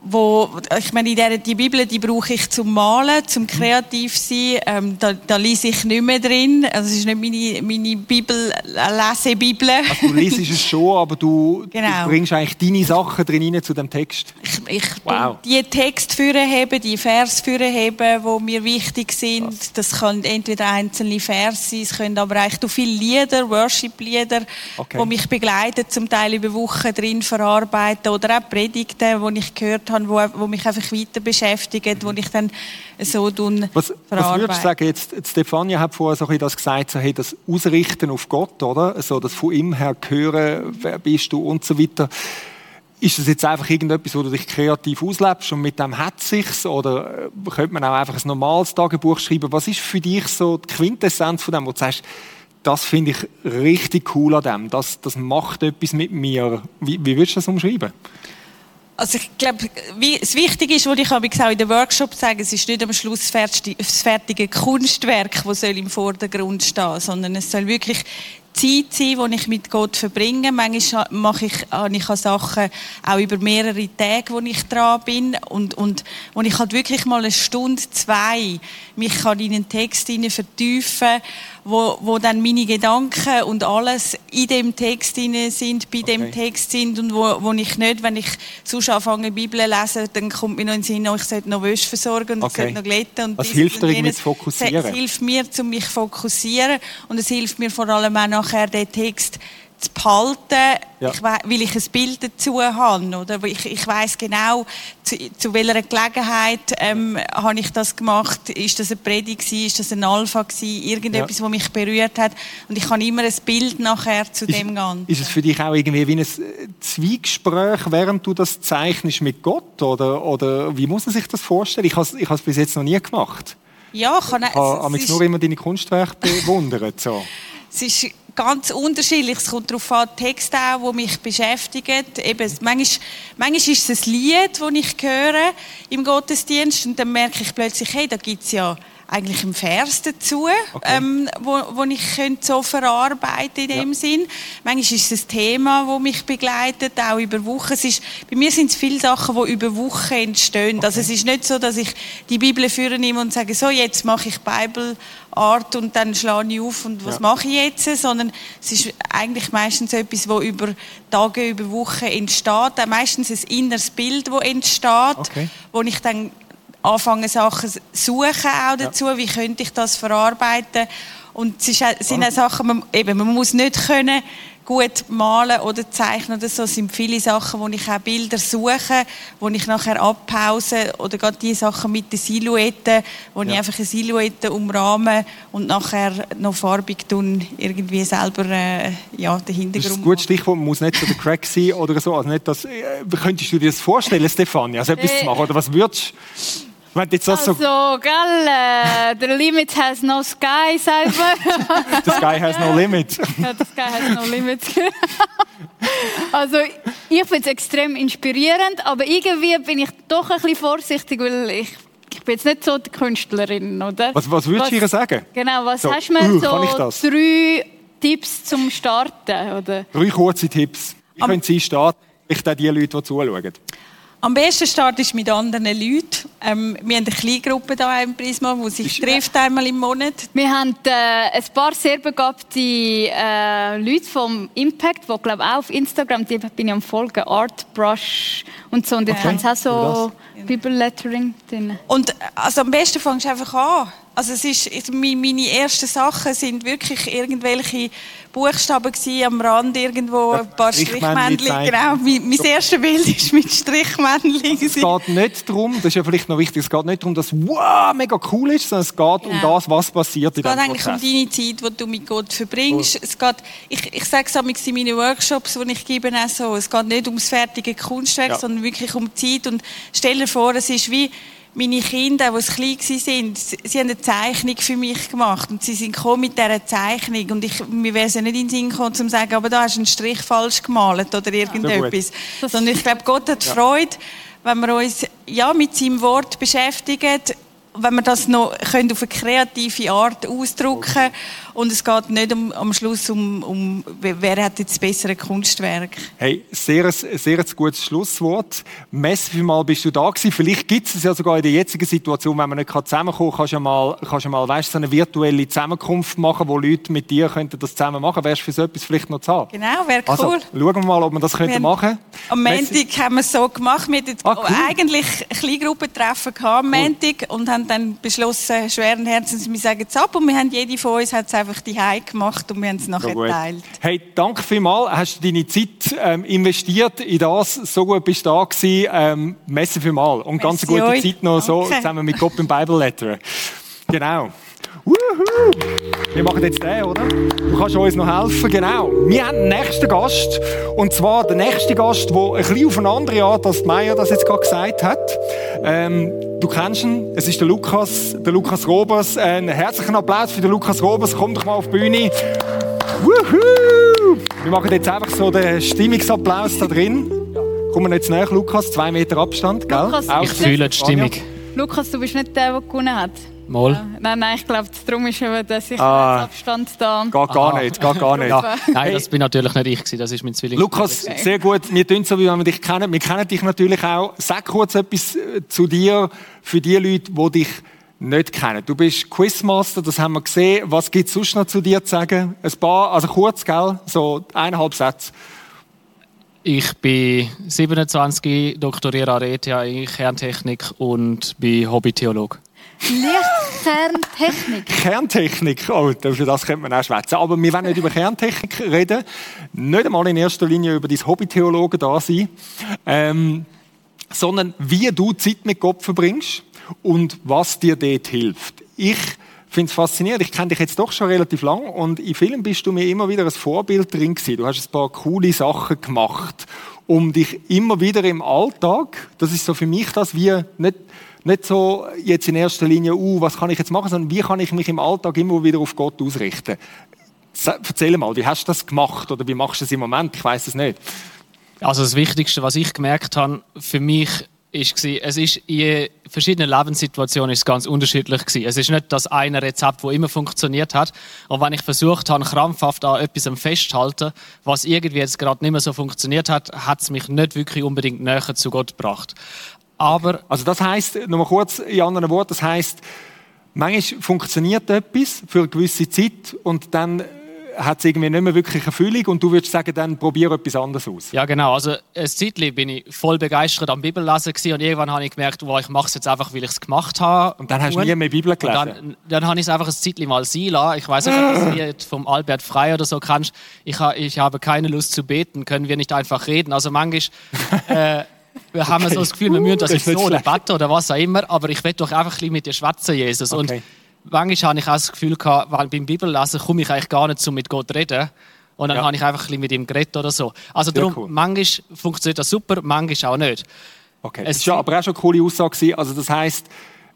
wo, ich meine, in der, die Bibel, die brauche ich zum Malen, zum kreativ sein. Ähm, da, da lese ich nicht mehr drin. Also es ist nicht meine, meine Bibel, äh, Lesebibel. Also, du liest es schon, aber du, Genau. du bringst eigentlich deine Sachen drin rein zu dem Text. Ich, ich Wow. die Text heben, die Vers heben, die mir wichtig sind. Das können entweder einzelne Vers sein, es können aber eigentlich du viele Lieder, Worship-Lieder, Okay. die mich begleiten, zum Teil über Wochen drin verarbeiten oder auch Predigten, die ich gehört habe, wo, wo mich einfach weiter beschäftigen, wo ich dann so tun Was, was würdest du sagen, jetzt, Stefania hat vorher so ein bisschen das gesagt, so, hey, das Ausrichten auf Gott, oder? So, das von ihm her hören, wer bist du und so weiter. Ist das jetzt einfach irgendetwas, wo du dich kreativ auslebst und mit dem hat sich's? Oder äh, könnte man auch einfach ein normales Tagebuch schreiben? Was ist für dich so die Quintessenz von dem, wo du sagst, das finde ich richtig cool an dem, das, das macht etwas mit mir. Wie, wie würdest du das umschreiben? Also ich glaube, wie, das Wichtige ist, was ich auch in den Workshops sage, es ist nicht am Schluss das fertige Kunstwerk, das soll im Vordergrund stehen, sondern es soll wirklich Zeit sein, die ich mit Gott verbringe. Manchmal mache ich, habe ich auch Sachen auch über mehrere Tage, wo ich dran bin und, und wo ich halt wirklich mal eine Stunde, zwei mich kann in einen Text vertiefen wo, wo dann meine Gedanken und alles in dem Text sind, bei dem Okay. Text sind und wo, wo ich nicht, wenn ich sonst anfange Bibel zu lesen, dann kommt mir noch in den Sinn, oh, ich sollte noch Wäsche versorgen und Okay. ich sollte noch glätten. Und Das hilft dir irgendwie jenes. zu fokussieren? Es hilft mir, um mich zu fokussieren und es hilft mir vor allem auch nachher, den Text zu behalten, Ja. ich wei- weil ich ein Bild dazu habe. Oder? Ich, ich weiß genau, zu, zu welcher Gelegenheit ähm, habe ich das gemacht. Ist das eine Predigt gewesen? Ist das ein Alpha gewesen? Irgendetwas, Ja. was mich berührt hat. Und ich habe immer ein Bild nachher zu dem Ganzen. Ist es für dich auch irgendwie wie ein äh, Zwiegespräch, während du das zeichnest mit Gott? Oder, oder wie muss man sich das vorstellen? Ich habe es ich habe es bis jetzt noch nie gemacht. Ja, kann, Ich habe es, ist, nur immer deine Kunstwerke bewundert. So. [LAUGHS] es ist ganz unterschiedlich. Es kommt darauf an, Texte auch, die mich beschäftigen. Eben, manchmal, manchmal ist es ein Lied, das ich höre im Gottesdienst und dann merke ich plötzlich, hey, da gibt es ja eigentlich einen Vers dazu, Okay. ähm, wo, wo ich könnte so verarbeiten in dem Sinn. Manchmal ist es ein Thema, das mich begleitet, auch über Wochen. Es ist, bei mir sind es viele Sachen, die über Wochen entstehen. Also es ist nicht so, dass ich die Bibel führe nehme und sage, so, jetzt mache ich Bible Art und dann schlage ich auf und was Ja. mache ich jetzt, sondern es ist eigentlich meistens etwas, wo über Tage, über Wochen entsteht, auch meistens ein inneres Bild, das entsteht, Okay. wo ich dann anfange Sachen zu suchen auch dazu, wie könnte ich das verarbeiten und es ist, sind auch Sachen, man, eben, man muss nicht können gut malen oder zeichnen oder so, sind viele Sachen, wo ich auch Bilder suche, wo ich nachher abpause oder gerade die Sachen mit den Silhouetten, wo ja. ich einfach eine Silhouette umrahme und nachher noch farbig tun, irgendwie selber äh, ja, den Hintergrund. Das ist ein gutes Stichwort, man muss nicht so der Crack sein oder so. Also nicht, dass, äh, könntest du dir das vorstellen, Stefania, also etwas äh. zu machen? Oder was würdest du wenn jetzt das so... Also, gell, äh, the limit has no sky, selber. [LAUGHS] the sky has no limit. ja, the sky has no limit. [LAUGHS] also, ich finde es extrem inspirierend, aber irgendwie bin ich doch ein bisschen vorsichtig, weil ich ich bin jetzt nicht so die Künstlerin, oder? Was, was würdest du ihr sagen? Genau, was so, hast du mir uh, so drei Tipps zum Starten, oder? Drei kurze Tipps. Wie können Sie starten? Ich die Leute, die zuschauen. Am besten startest du mit anderen Leuten. Ähm, wir haben eine kleine Gruppe hier im Prisma, die sich trifft einmal im Monat. Wir haben äh, ein paar sehr begabte äh, Leute vom Impact, die glaube auch auf Instagram, die bin ich am folgen, Art Brush und so. Und jetzt okay. haben sie auch so Bibellettering drin. Und also am besten fängst du einfach an. Also es ist, meine ersten Sachen sind wirklich irgendwelche Buchstaben gewesen, am Rand irgendwo ein paar Strichmännchen. Genau, mein, mein erstes Bild ist mit Strichmännchen. Es geht nicht darum, das ist ja vielleicht noch wichtig, es geht nicht darum, dass wow, mega cool ist, sondern es geht genau. um das, was passiert in diesem Prozess. Es geht eigentlich um deine Zeit, die du mit Gott verbringst. Cool. Es geht, ich, ich sage es in meinen Workshops, die ich gebe, auch so, es geht nicht ums fertige Kunstwerk, ja. sondern wirklich um die Zeit. Und stell dir vor, es ist wie meine Kinder, die klein waren, sie haben eine Zeichnung für mich gemacht und sie sind gekommen mit dieser Zeichnung und ich, mir wäre es ja nicht in den Sinn gekommen, zu sagen, aber da hast du einen Strich falsch gemalt oder irgendetwas. Ja, Sondern ich glaube, Gott hat ja. Freude, wenn wir uns ja, mit seinem Wort beschäftigen, wenn wir das noch können auf eine kreative Art ausdrücken können und es geht nicht um, am Schluss um, um, wer hat jetzt das bessere Kunstwerk. Hey, sehr, sehr gutes Schlusswort. Messi, mal bist du da gewesen. Vielleicht gibt es ja sogar in der jetzigen Situation, wenn man nicht zusammenkommen kann, kannst du mal, kannst du mal weißt, so eine virtuelle Zusammenkunft machen, wo Leute mit dir könnten das zusammen machen. Wärst du für so etwas vielleicht noch zahlen? Genau, wäre also, cool. Also, schauen wir mal, ob wir das wir könnten machen Am Montag haben wir es so gemacht. Wir hatten ah, cool. eigentlich ein Kleingruppentreffen am Montag cool. und haben dann beschlossen, schweren Herzens, wir sagen es ab und wir haben jede von uns hat es einfach die gemacht und wir haben es nachher so geteilt. Hey, danke vielmals. Hast du deine Zeit ähm, investiert in das? So gut bist du da gewesen. Ähm, Messe vielmals. Und ganz gute euch. Zeit noch so zusammen mit Gott im Bible Letter. Genau. Woohoo! Wir machen jetzt den, oder? Du kannst uns noch helfen, genau. Wir haben den nächsten Gast. Und zwar der nächste Gast, der ein bisschen auf eine andere Art, als Meier das jetzt gerade gesagt hat. Ähm, du kennst ihn. Es ist der Lukas, der Lukas Robers. Einen herzlichen Applaus für den Lukas Robers. Komm doch mal auf die Bühne. Woohoo! Wir machen jetzt einfach so den Stimmungsapplaus da drin. Kommen wir jetzt näher, Lukas. Zwei Meter Abstand, gell? Lukas, ich fühle die Stimmung. Lukas, du bist nicht der, der gewonnen hat. Mal. Ja. Nein, nein, ich glaube, darum ist eben der Sicherheitsabstand ah. da. Geht gar Aha. nicht, geht gar [LAUGHS] nicht. Ja. Nein, das bin natürlich nicht ich, das ist mein Zwilling. Lukas, okay. sehr gut. Wir tun so, wie wir dich kennen. Wir kennen dich natürlich auch. Sag kurz etwas äh, zu dir, für die Leute, die dich nicht kennen. Du bist Quizmaster, das haben wir gesehen. Was gibt es sonst noch zu dir zu sagen? Ein paar, also kurz, gell? So eineinhalb Sätze. Ich bin 27, doktoriere an ETH in Kerntechnik und bin Hobbytheologe. Lichtkerntechnik. Kerntechnik, oh, für das könnte man auch schwätzen. Aber wir wollen nicht über Kerntechnik reden. Nicht einmal in erster Linie über dein Hobbytheologen da sein. Ähm, sondern wie du Zeit mit Gott verbringst und was dir dort hilft. Ich finde es faszinierend. Ich kenne dich jetzt doch schon relativ lang und in Filmen bist du mir immer wieder ein Vorbild drin gewesen. Du hast ein paar coole Sachen gemacht, um dich immer wieder im Alltag, das ist so für mich das, wie nicht nicht so jetzt in erster Linie, uh, was kann ich jetzt machen, sondern wie kann ich mich im Alltag immer wieder auf Gott ausrichten. Erzähl mal, wie hast du das gemacht oder wie machst du es im Moment? Ich weiß es nicht. Also das Wichtigste, was ich gemerkt habe, für mich ist es ist in verschiedenen Lebenssituationen ist ganz unterschiedlich gewesen. Es ist nicht das eine Rezept, wo immer funktioniert hat. Und wenn ich versucht habe, krampfhaft an etwas festzuhalten, was irgendwie jetzt gerade nicht mehr so funktioniert hat, hat es mich nicht wirklich unbedingt näher zu Gott gebracht. Aber, also das heißt, nochmal kurz in anderen Worten, das heißt, manchmal funktioniert etwas für eine gewisse Zeit und dann hat es irgendwie nicht mehr wirklich eine Füllung und du würdest sagen, dann probiere etwas anderes aus. Ja, genau. Also, ein Zeitchen bin ich voll begeistert am Bibellesen gewesen und irgendwann habe ich gemerkt, wow, ich mache es jetzt einfach, weil ich es gemacht habe. Und dann hast du nie mehr Bibel Und gelesen. dann, dann habe ich es einfach ein Zeitchen mal sein lassen. Ich weiß nicht, ob du das [GASPS] Lied vom Albert Frey oder so kannst. Ich, ha, ich habe keine Lust zu beten, können wir nicht einfach reden. Also manchmal [LAUGHS] äh, wir haben Okay. so das Gefühl, wir müssen das jetzt das ist so nicht debatten oder was auch immer, aber ich will doch einfach ein bisschen mit dir schwätzen, Jesus. Okay. Und manchmal habe ich auch das Gefühl gehabt, weil beim Bibellesen komme ich eigentlich gar nicht so mit Gott reden. Und dann Ja. habe ich einfach ein bisschen mit ihm geredet oder so. Also darum, cool. manchmal funktioniert das super, manchmal auch nicht. Okay. Es war ja aber auch schon eine coole Aussage. Also das heisst,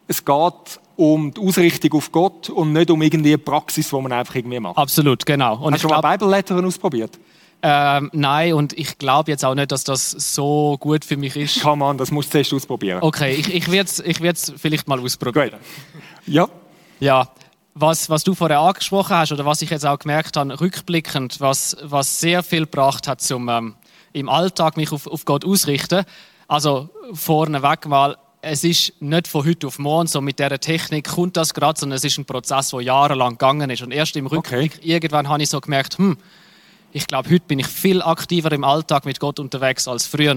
es geht um die Ausrichtung auf Gott und nicht um irgendwie eine Praxis, die man einfach irgendwie macht. Absolut, genau. Und Hast du mal glaub, Bible Lettern ausprobiert? Ähm, nein, und ich glaube jetzt auch nicht, dass das so gut für mich ist. Kann man, das musst du zuerst ausprobieren. Okay, ich, ich werde es ich werd's vielleicht mal ausprobieren. Gut. Ja, Ja, was, was du vorher angesprochen hast oder was ich jetzt auch gemerkt habe, rückblickend, was, was sehr viel gebracht hat, zum ähm, im Alltag mich auf, auf Gott ausrichten. Also vorneweg mal, es ist nicht von heute auf morgen so mit dieser Technik kommt das gerade, sondern es ist ein Prozess, der jahrelang gegangen ist. Und erst im Rückblick, irgendwann habe ich so gemerkt, hm, ich glaube, heute bin ich viel aktiver im Alltag mit Gott unterwegs als früher.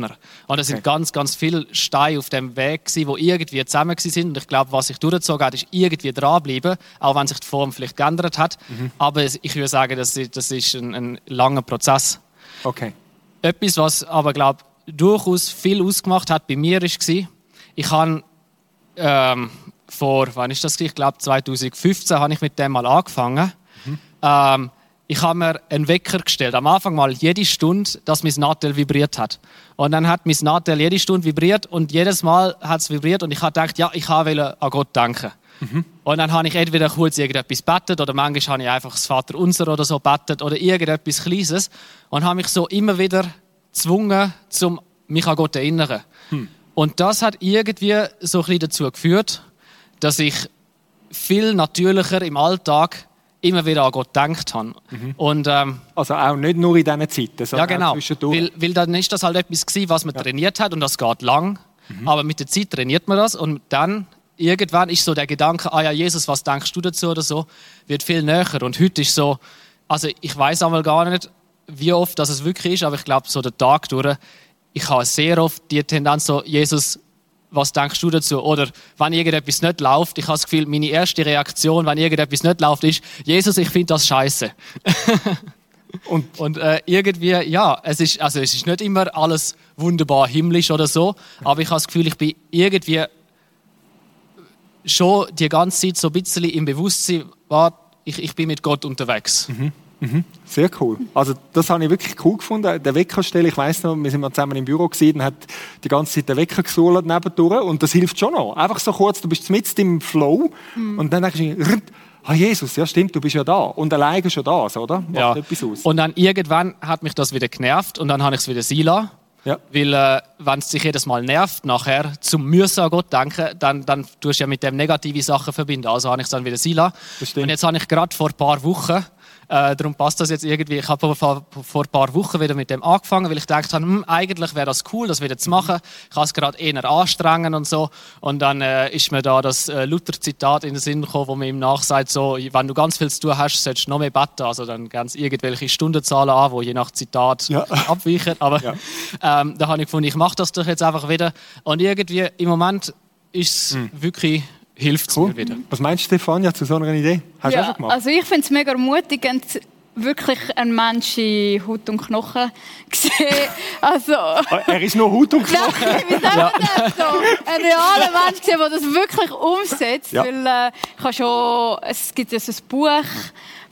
Und es sind Okay. ganz, ganz viele Steine auf dem Weg gewesen, die irgendwie zusammen sind. Und ich glaube, was sich durchgezogen hat, ist irgendwie dranbleiben, auch wenn sich die Form vielleicht geändert hat. Mhm. Aber ich würde sagen, das ist, das ist ein, ein langer Prozess. okay. Etwas, was aber, glaube durchaus viel ausgemacht hat bei mir, war, ich habe ähm, vor, wann ist das? Ich glaube 2015 habe ich mit dem mal angefangen. Ähm, ich habe mir einen Wecker gestellt. Am Anfang mal jede Stunde, dass mein Nadel vibriert hat. Und dann hat mein Nadel jede Stunde vibriert und jedes Mal hat es vibriert und ich habe gedacht, ja, ich wollte an Gott danken. Und dann habe ich entweder kurz irgendetwas bettet oder manchmal habe ich einfach das Vater Unser oder so bettet oder irgendetwas Kleines und habe mich so immer wieder gezwungen, zum mich an Gott zu erinnern. Und das hat irgendwie so ein bisschen dazu geführt, dass ich viel natürlicher im Alltag immer wieder an Gott gedacht habe. Und ähm, Also auch nicht nur in diesen Zeiten, ja, sondern genau. auch zwischendurch. Weil, weil dann ist das halt etwas gewesen, was man trainiert hat und das geht lang. Aber mit der Zeit trainiert man das und dann irgendwann ist so der Gedanke, ah ja, Jesus, was denkst du dazu oder so, wird viel näher. Und heute ist so, also ich weiß einmal gar nicht, wie oft das es wirklich ist, aber ich glaube, so der Tag durch, ich habe sehr oft die Tendenz so, Jesus, was denkst du dazu? Oder wenn irgendetwas nicht läuft, ich habe das Gefühl, meine erste Reaktion, wenn irgendetwas nicht läuft, ist, Jesus, ich finde das scheiße. [LAUGHS] Und Und äh, irgendwie, ja, es ist, also es ist nicht immer alles wunderbar himmlisch oder so, aber ich habe das Gefühl, ich bin irgendwie schon die ganze Zeit so ein bisschen im Bewusstsein, war, ich, ich bin mit Gott unterwegs. Sehr cool. Also das habe ich wirklich cool gefunden. Der Weckerstelle, ich weiss noch, wir sind mal zusammen im Büro dann hat die ganze Zeit der Wecker gesuhlt nebendurch und das hilft schon noch. Einfach so kurz, du bist mitten im Flow und dann denkst du, «Rrrt, ah Jesus, ja stimmt, du bist ja da und alleine schon da, so, oder? Macht Ja. etwas aus. Und dann irgendwann hat mich das wieder genervt und dann habe ich es wieder lassen. ja. Weil, äh, wenn es sich jedes Mal nervt, nachher zum Müssen an Gott denken, dann, dann tust du ja mit dem negative Sachen verbinden. Also habe ich es dann wieder sein lassen. Und jetzt habe ich gerade vor ein paar Wochen, äh, darum passt das jetzt irgendwie, ich habe vor, vor ein paar Wochen wieder mit dem angefangen, weil ich gedacht habe, hm, eigentlich wäre das cool, das wieder zu machen. Ich kann es gerade eher anstrengen und so. Und dann äh, ist mir da das äh, Luther-Zitat in den Sinn gekommen, wo man ihm nachsagt, so, wenn du ganz viel zu tun hast, solltest du noch mehr beten. Also dann gehen sie irgendwelche Stundenzahlen an, die je nach Zitat Ja. [LAUGHS] abweichen. Aber Ja. ähm, da habe ich gefunden, ich mache das doch jetzt einfach wieder. Und irgendwie im Moment ist es wirklich, hilft es Cool. mir wieder. Was meinst du, Stefania, zu so einer Idee? Hast du auch schon gemacht? Also ich finde es mega ermutigend, wirklich einen Mensch in Haut und Knochen zu [LAUGHS] sehen. Also, Ah, er ist nur Haut und [LAUGHS] Knochen. Nein, wie sagt man das so? Ein realer Mensch, der das wirklich umsetzt. Ja. Weil, äh, ich habe schon, es gibt ja so ein Buch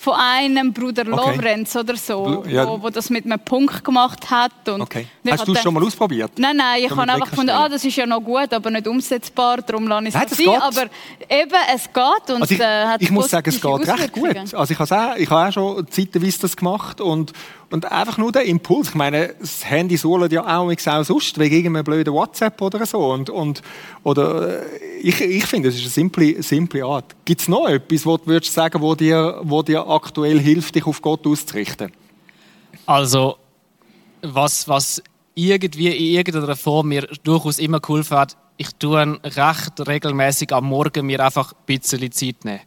von einem Bruder Okay. Lorenz oder so, ja. wo, wo das mit einem Punkt gemacht hat. Und Okay. Hast du es schon mal ausprobiert? Nein, nein, ich habe einfach gefunden, ah, das ist ja noch gut, aber nicht umsetzbar, darum lasse ich es sein. Aber eben, es geht und Also ich, äh, hat ich muss sagen, es geht recht gut. Also ich habe auch, ich habe auch schon zeitweise das gemacht und, und einfach nur der Impuls. Ich meine, das Handy sohlt ja auch, auch sonst, wegen irgendeinem blöden WhatsApp oder so. Und, und, oder, äh, ich, ich finde, es ist eine simple, simple Art. Gibt es noch etwas, wo du würdest sagen, wo dir, wo dir aktuell hilft, dich auf Gott auszurichten? Also, was, was irgendwie in irgendeiner Form mir durchaus immer geholfen hat, ich tue recht regelmäßig am Morgen mir einfach ein bisschen Zeit nehmen.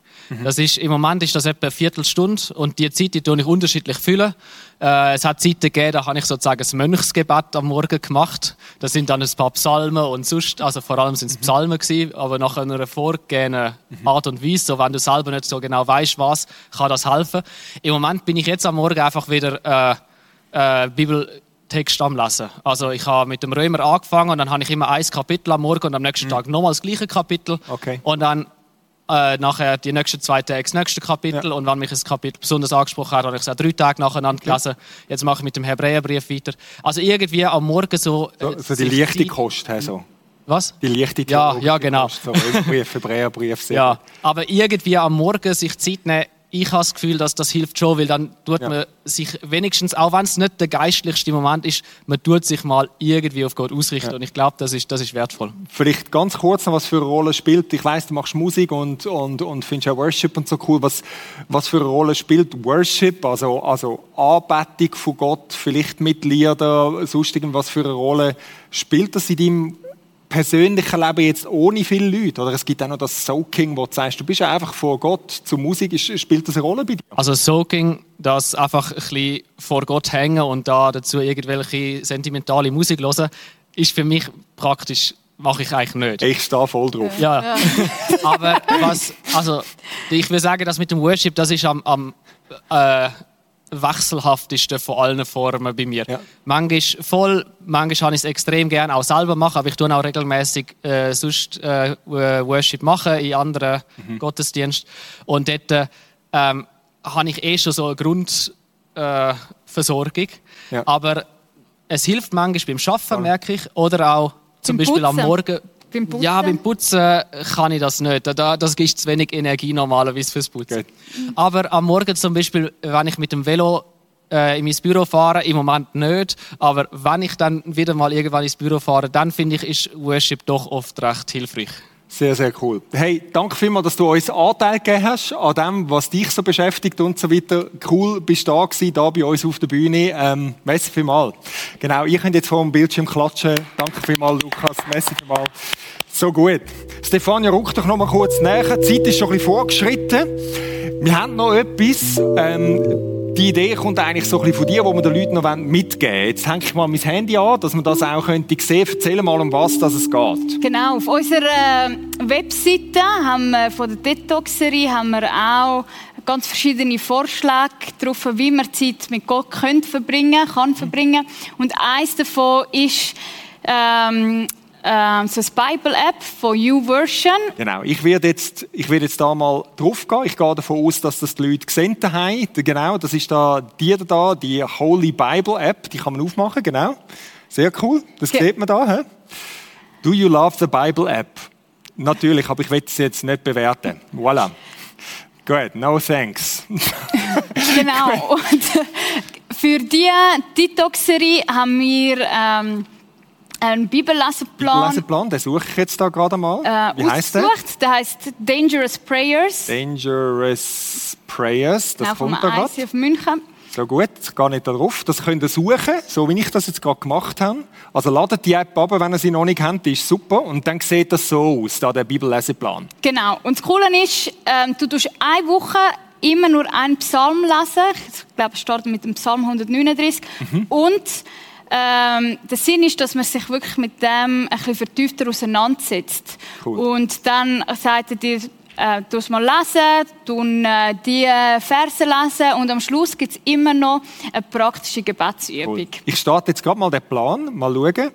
Das ist, Im Moment ist das etwa eine Viertelstunde und die Zeit die tue ich unterschiedlich füllen. Äh, es hat Zeiten gegeben, da habe ich sozusagen das Mönchsgebet am Morgen gemacht. Das sind dann ein paar Psalmen und sonst, also vor allem sind es Psalmen gewesen, aber nach einer vorgegebenen Art und Weise, so wenn du selber nicht so genau weißt, was, kann das helfen. Im Moment bin ich jetzt am Morgen einfach wieder äh, äh, Bibeltext am Lesen. Also ich habe mit dem Römer angefangen und dann habe ich immer ein Kapitel am Morgen und am nächsten Tag nochmal das gleiche Kapitel. Okay. Und dann äh, nachher die nächsten zwei Tage das nächste Kapitel Ja. und wenn mich ein Kapitel besonders angesprochen hat, habe ich es auch drei Tage nacheinander gelesen. Jetzt mache ich mit dem Hebräerbrief weiter. Also irgendwie am Morgen so... So, äh, so die sich leichte Kost, so. Was? Die leichte Ja, theologische ja, genau. So Hebräerbrief. [LAUGHS] Ja, aber irgendwie am Morgen sich Zeit nehmen, ich habe das Gefühl, dass das hilft schon, weil dann tut Ja. man sich wenigstens, auch wenn es nicht der geistlichste Moment ist, man tut sich mal irgendwie auf Gott ausrichten Ja. und ich glaube, das ist, das ist wertvoll. Vielleicht ganz kurz noch, was für eine Rolle spielt. Ich weiß, du machst Musik und, und, und findest ja Worship und so cool. Was, was für eine Rolle spielt Worship, also, also Anbetung von Gott, vielleicht mit Liedern, sonst irgendwas für eine Rolle spielt das in deinem persönlichen Leben jetzt ohne viele Leute? Oder es gibt auch noch das Soaking, wo du sagst, du bist ja einfach vor Gott zur Musik. Spielt das eine Rolle bei dir? Also Soaking, das einfach ein bisschen vor Gott hängen und da dazu irgendwelche sentimentale Musik hören, ist für mich praktisch, mache ich eigentlich nicht. Ich stehe voll drauf. Ja. Aber was, also, ich will sagen, dass mit dem Worship, das ist am, am äh, wechselhaftesten von allen Formen bei mir. Ja. Manchmal voll, manchmal habe ich es extrem gerne auch selber machen, aber ich tue auch regelmäßig äh, sonst äh, Worship machen in anderen Mhm. Gottesdiensten. Und dort äh, ähm, habe ich eh schon so eine Grundversorgung. Äh, Versorgung. Ja. Aber es hilft manchmal beim Arbeiten, merke ich, oder auch zum Beispiel am? Morgen. Beim Putzen? Ja, beim Putzen kann ich das nicht. Da, das gibt zu wenig Energie normalerweise fürs Putzen. Gut. Aber am Morgen zum Beispiel, wenn ich mit dem Velo äh, in mein Büro fahre, im Moment nicht, aber wenn ich dann wieder mal irgendwann ins Büro fahre, dann finde ich, ist Worship doch oft recht hilfreich. Sehr, sehr cool. Hey, danke vielmals, dass du uns Anteil gegeben hast an dem, was dich so beschäftigt und so weiter. Cool, bist du da gewesen, da bei uns auf der Bühne. Ähm, merci vielmals. Genau, ihr könnt jetzt vor dem Bildschirm klatschen. Danke vielmals, Lukas. Merci vielmals. So gut. Stefania, ruck doch noch mal kurz näher. Die Zeit ist schon ein bisschen vorgeschritten. Wir haben noch etwas. Ähm, die Idee kommt eigentlich so ein bisschen von dir, wo wir den Leuten noch mitgeben wollen. Jetzt hänge ich mal mein Handy an, dass man das auch könnte sehen. Erzähl mal, um was das es geht. Genau, auf unserer äh, Webseite haben wir von der Detoxerie haben wir auch ganz verschiedene Vorschläge drauf, wie man Zeit mit Gott könnt verbringen, kann verbringen. Und eins davon ist ähm, ähm, so eine Bible-App von YouVersion. Genau. Ich werde jetzt, ich werde jetzt da mal drauf gehen. Ich gehe davon aus, dass das die Leute gesehen haben. Genau, das ist da die da, die Holy Bible App. Die kann man aufmachen, genau. Sehr cool. Das Ge- sieht man da. He? Do you love the Bible App? Natürlich, aber ich will es jetzt nicht bewerten. Voilà. Gut, no thanks. [LAUGHS] Genau. Und [LAUGHS] für die Detoxerie haben wir ähm, einen Bibelleseplan Leseplan, den suche ich jetzt da gerade mal. äh, Wie heißt der? Der heißt Dangerous Prayers. Dangerous Prayers. Das vom kommt da gerade. ICF München. So gut, ich gehe nicht darauf. Das könnt ihr suchen, so wie ich das jetzt gerade gemacht habe. Also ladet die App ab, wenn ihr sie noch nicht kennt, die ist super. Und dann sieht das so aus, da der Bibelleseplan. Genau. Und das Coole ist, ähm, du tust eine Woche immer nur einen Psalm lesen. Ich glaube, es startet mit dem Psalm 139. Mhm. Und ähm, der Sinn ist, dass man sich wirklich mit dem ein bisschen vertiefter auseinandersetzt. Cool. Und dann sagt er dir, äh, du mal lesen, tun äh, die Verse lesen und am Schluss gibt es immer noch eine praktische Gebetsübung. Cool. Ich starte jetzt gerade mal den Plan, mal schauen.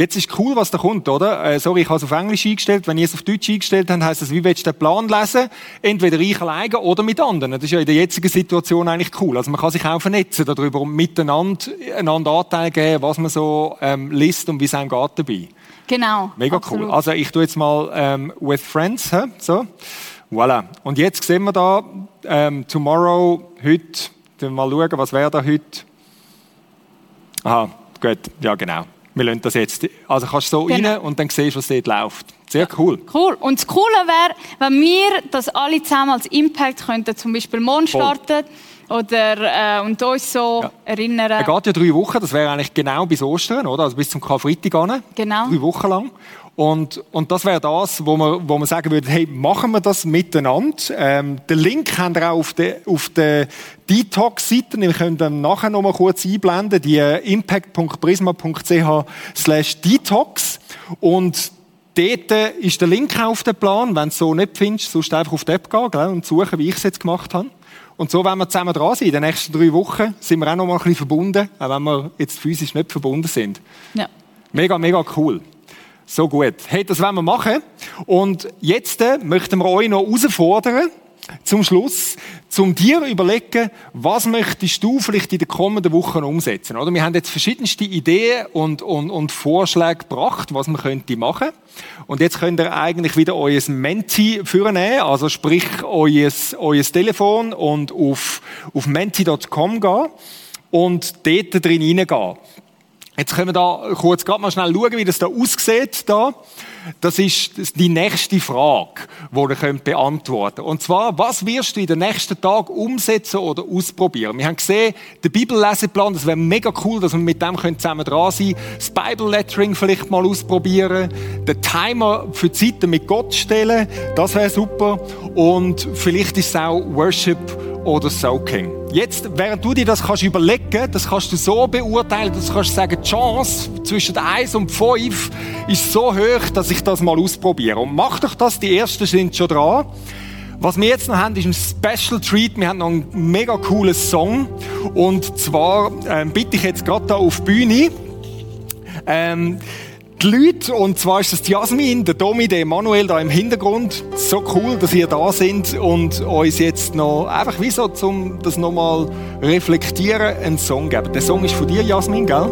Jetzt ist cool, was da kommt, oder? Äh, sorry, ich habe es auf Englisch eingestellt. Wenn ihr es auf Deutsch eingestellt habt, heisst das, wie willst du den Plan lesen? Entweder ich alleine oder mit anderen. Das ist ja in der jetzigen Situation eigentlich cool. Also man kann sich auch vernetzen darüber und miteinander einander Anteil geben, was man so ähm, liest und wie es einem geht dabei. Genau. Mega absolut. cool. Also ich tue jetzt mal ähm, with friends, hä? so. Voilà. Und jetzt sehen wir da ähm, tomorrow, heute, wir mal schauen, was wäre da heute. Aha, gut, ja genau. Wir lassen das jetzt. Also kannst du so Genau. rein und dann siehst du, was dort läuft. Sehr cool. Cool. Und das Coole wäre, wenn wir das alle zusammen als Impact könnten, zum Beispiel morgen Voll. starten oder äh, und uns so Ja. erinnern. Er geht ja drei Wochen, das wäre eigentlich genau bis Ostern, oder? Also bis zum Karfreitag an. Genau. Drei Wochen lang. Und, und das wäre das, wo man, wo man sagen würde, hey, machen wir das miteinander. Ähm, den Link habt ihr auch auf der, auf der Detox-Seite. Wir können dann nachher noch mal kurz einblenden, die äh, impact.prisma.ch slash detox. Und dort äh, ist der Link auf dem Plan. Wenn du es so nicht findest, sonst einfach auf die App gehen gell, und suchen, wie ich es jetzt gemacht habe. Und so werden wir zusammen dran sein. In den nächsten drei Wochen sind wir auch noch mal ein bisschen verbunden, auch wenn wir jetzt physisch nicht verbunden sind. Ja. Mega, mega cool. So gut. Hey, das werden wir machen. Und jetzt äh, möchten wir euch noch herausfordern, zum Schluss, zum dir überlegen, was möchtest du vielleicht in den kommenden Wochen umsetzen, oder? Wir haben jetzt verschiedenste Ideen und, und, und Vorschläge gebracht, was man könnte machen. Und jetzt könnt ihr eigentlich wieder euer Menti führen, also sprich euer, euer Telefon und auf, auf menti.com gehen und dort drin hineingehen. Jetzt können wir da kurz gerade mal schnell schauen, wie das da aussieht. Da. Das ist die nächste Frage, die ihr könnt beantworten Und zwar, was wirst du in den nächsten Tagen umsetzen oder ausprobieren? Wir haben gesehen, der Bibelleseplan, das wäre mega cool, dass wir mit dem zusammen dran sein können. Das Bible Lettering vielleicht mal ausprobieren. Den Timer für Zeiten mit Gott stellen, das wäre super. Und vielleicht ist es auch Worship oder Soaking. Jetzt, während du dir das kannst überlegen, das kannst du so beurteilen, dass du kannst sagen, die Chance zwischen 1 und 5 ist so hoch, dass ich das mal ausprobiere. Und mach doch das, die ersten sind schon dran. Was wir jetzt noch haben, ist ein Special Treat. Wir haben noch einen mega coolen Song. Und zwar ähm, bitte ich jetzt gerade da auf die Bühne. Ähm, die Leute, und zwar ist das die Jasmin, der Domi, der Emanuel da im Hintergrund. So cool, dass ihr da sind und uns jetzt noch, einfach wie so, zum das nochmal reflektieren, einen Song geben. Der Song ist von dir, Jasmin, gell?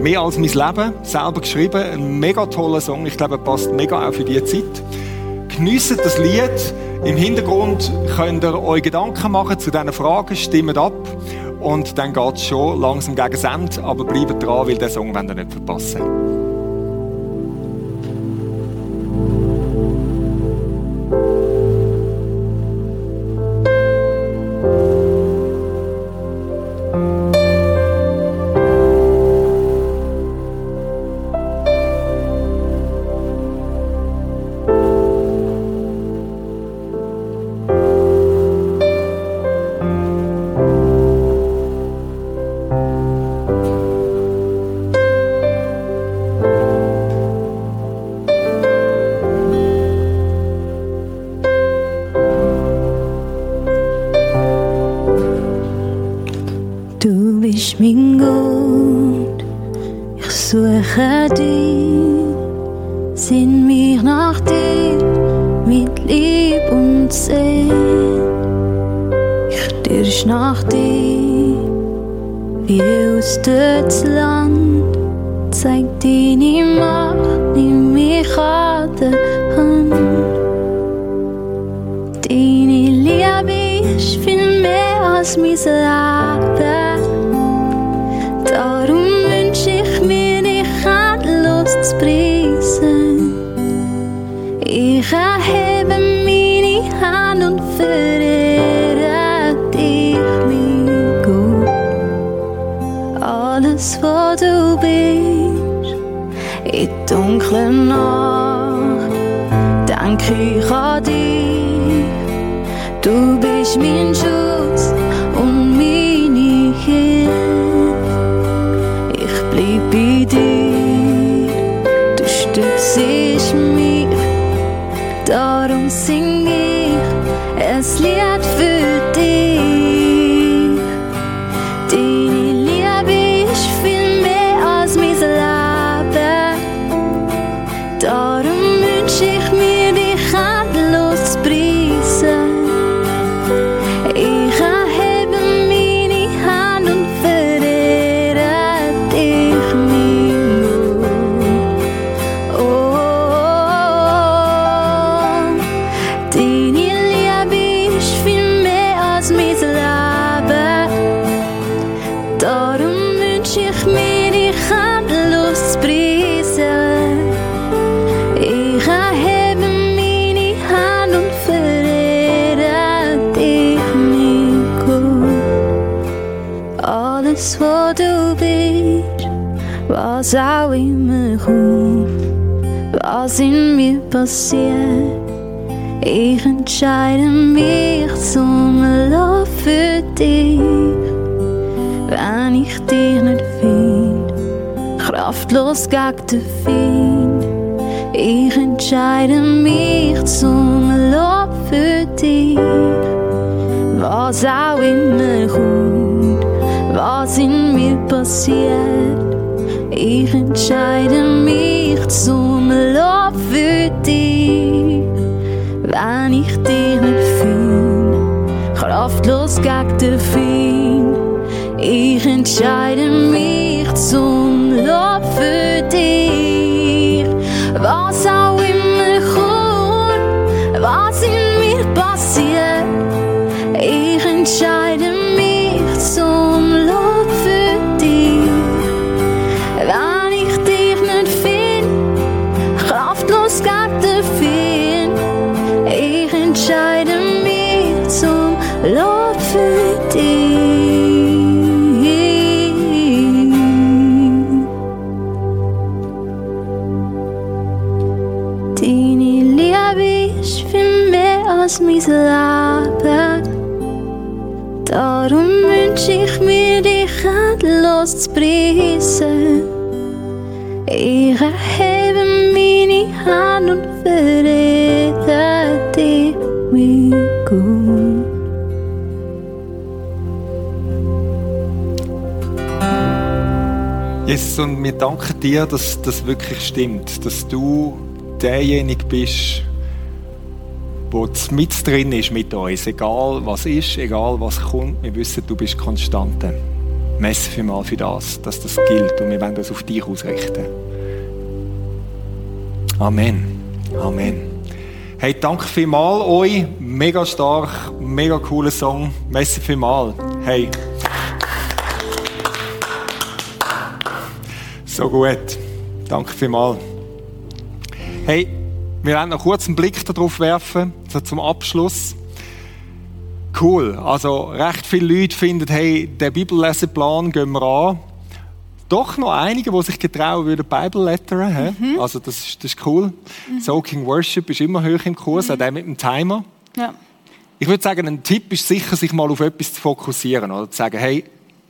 Mehr als mein Leben, selber geschrieben, ein mega toller Song. Ich glaube, er passt mega auch für diese Zeit. Geniessen das Lied. Im Hintergrund könnt ihr euch Gedanken machen zu diesen Fragen, stimmt ab. Und dann geht es schon langsam gegen das Ende, aber bleibt dran, weil den Song wollt ihr nicht verpassen. angel was auch immer herum, was in mir passiert. Ich entscheide mich zum Love für dich, wenn ich dich nicht find, kraftlos gegen den Find. Ich entscheide mich zum Love für dich, was auch immer kommt, was in mir passiert. Ich entscheide mich zum Lob für dich, wenn ich dich nicht finde, kraftlos gegen den Feind. Ich entscheide mich zum Lob für dich, was auch immer kommt, was in mir passiert. Ich entscheide Ich erhebe meine Hand und verehre dich, mein Gott. Jesus, und wir danken dir, dass das wirklich stimmt, dass du derjenige bist, der mit drin ist mit uns, egal was ist, egal was kommt, wir wissen, du bist Konstante. Messe vielmal für das, dass das gilt und wir wollen das auf dich ausrichten. Amen. Amen. Hey, danke vielmal euch. Mega stark, mega cooler Song. Messe vielmal. Hey. So gut. Danke vielmals. Hey, wir werden noch kurz einen Blick darauf werfen, so zum Abschluss. Cool. Also, recht viele Leute finden, hey, den Bibelleseplan gehen wir an. Doch noch einige, die sich getrauen würden, Bible lettern. hä? Also, das ist, das ist cool. Soaking Worship ist immer hoch im Kurs, auch der mit dem Timer. Ja. Ich würde sagen, ein Tipp ist sicher, sich mal auf etwas zu fokussieren. Oder zu sagen, hey,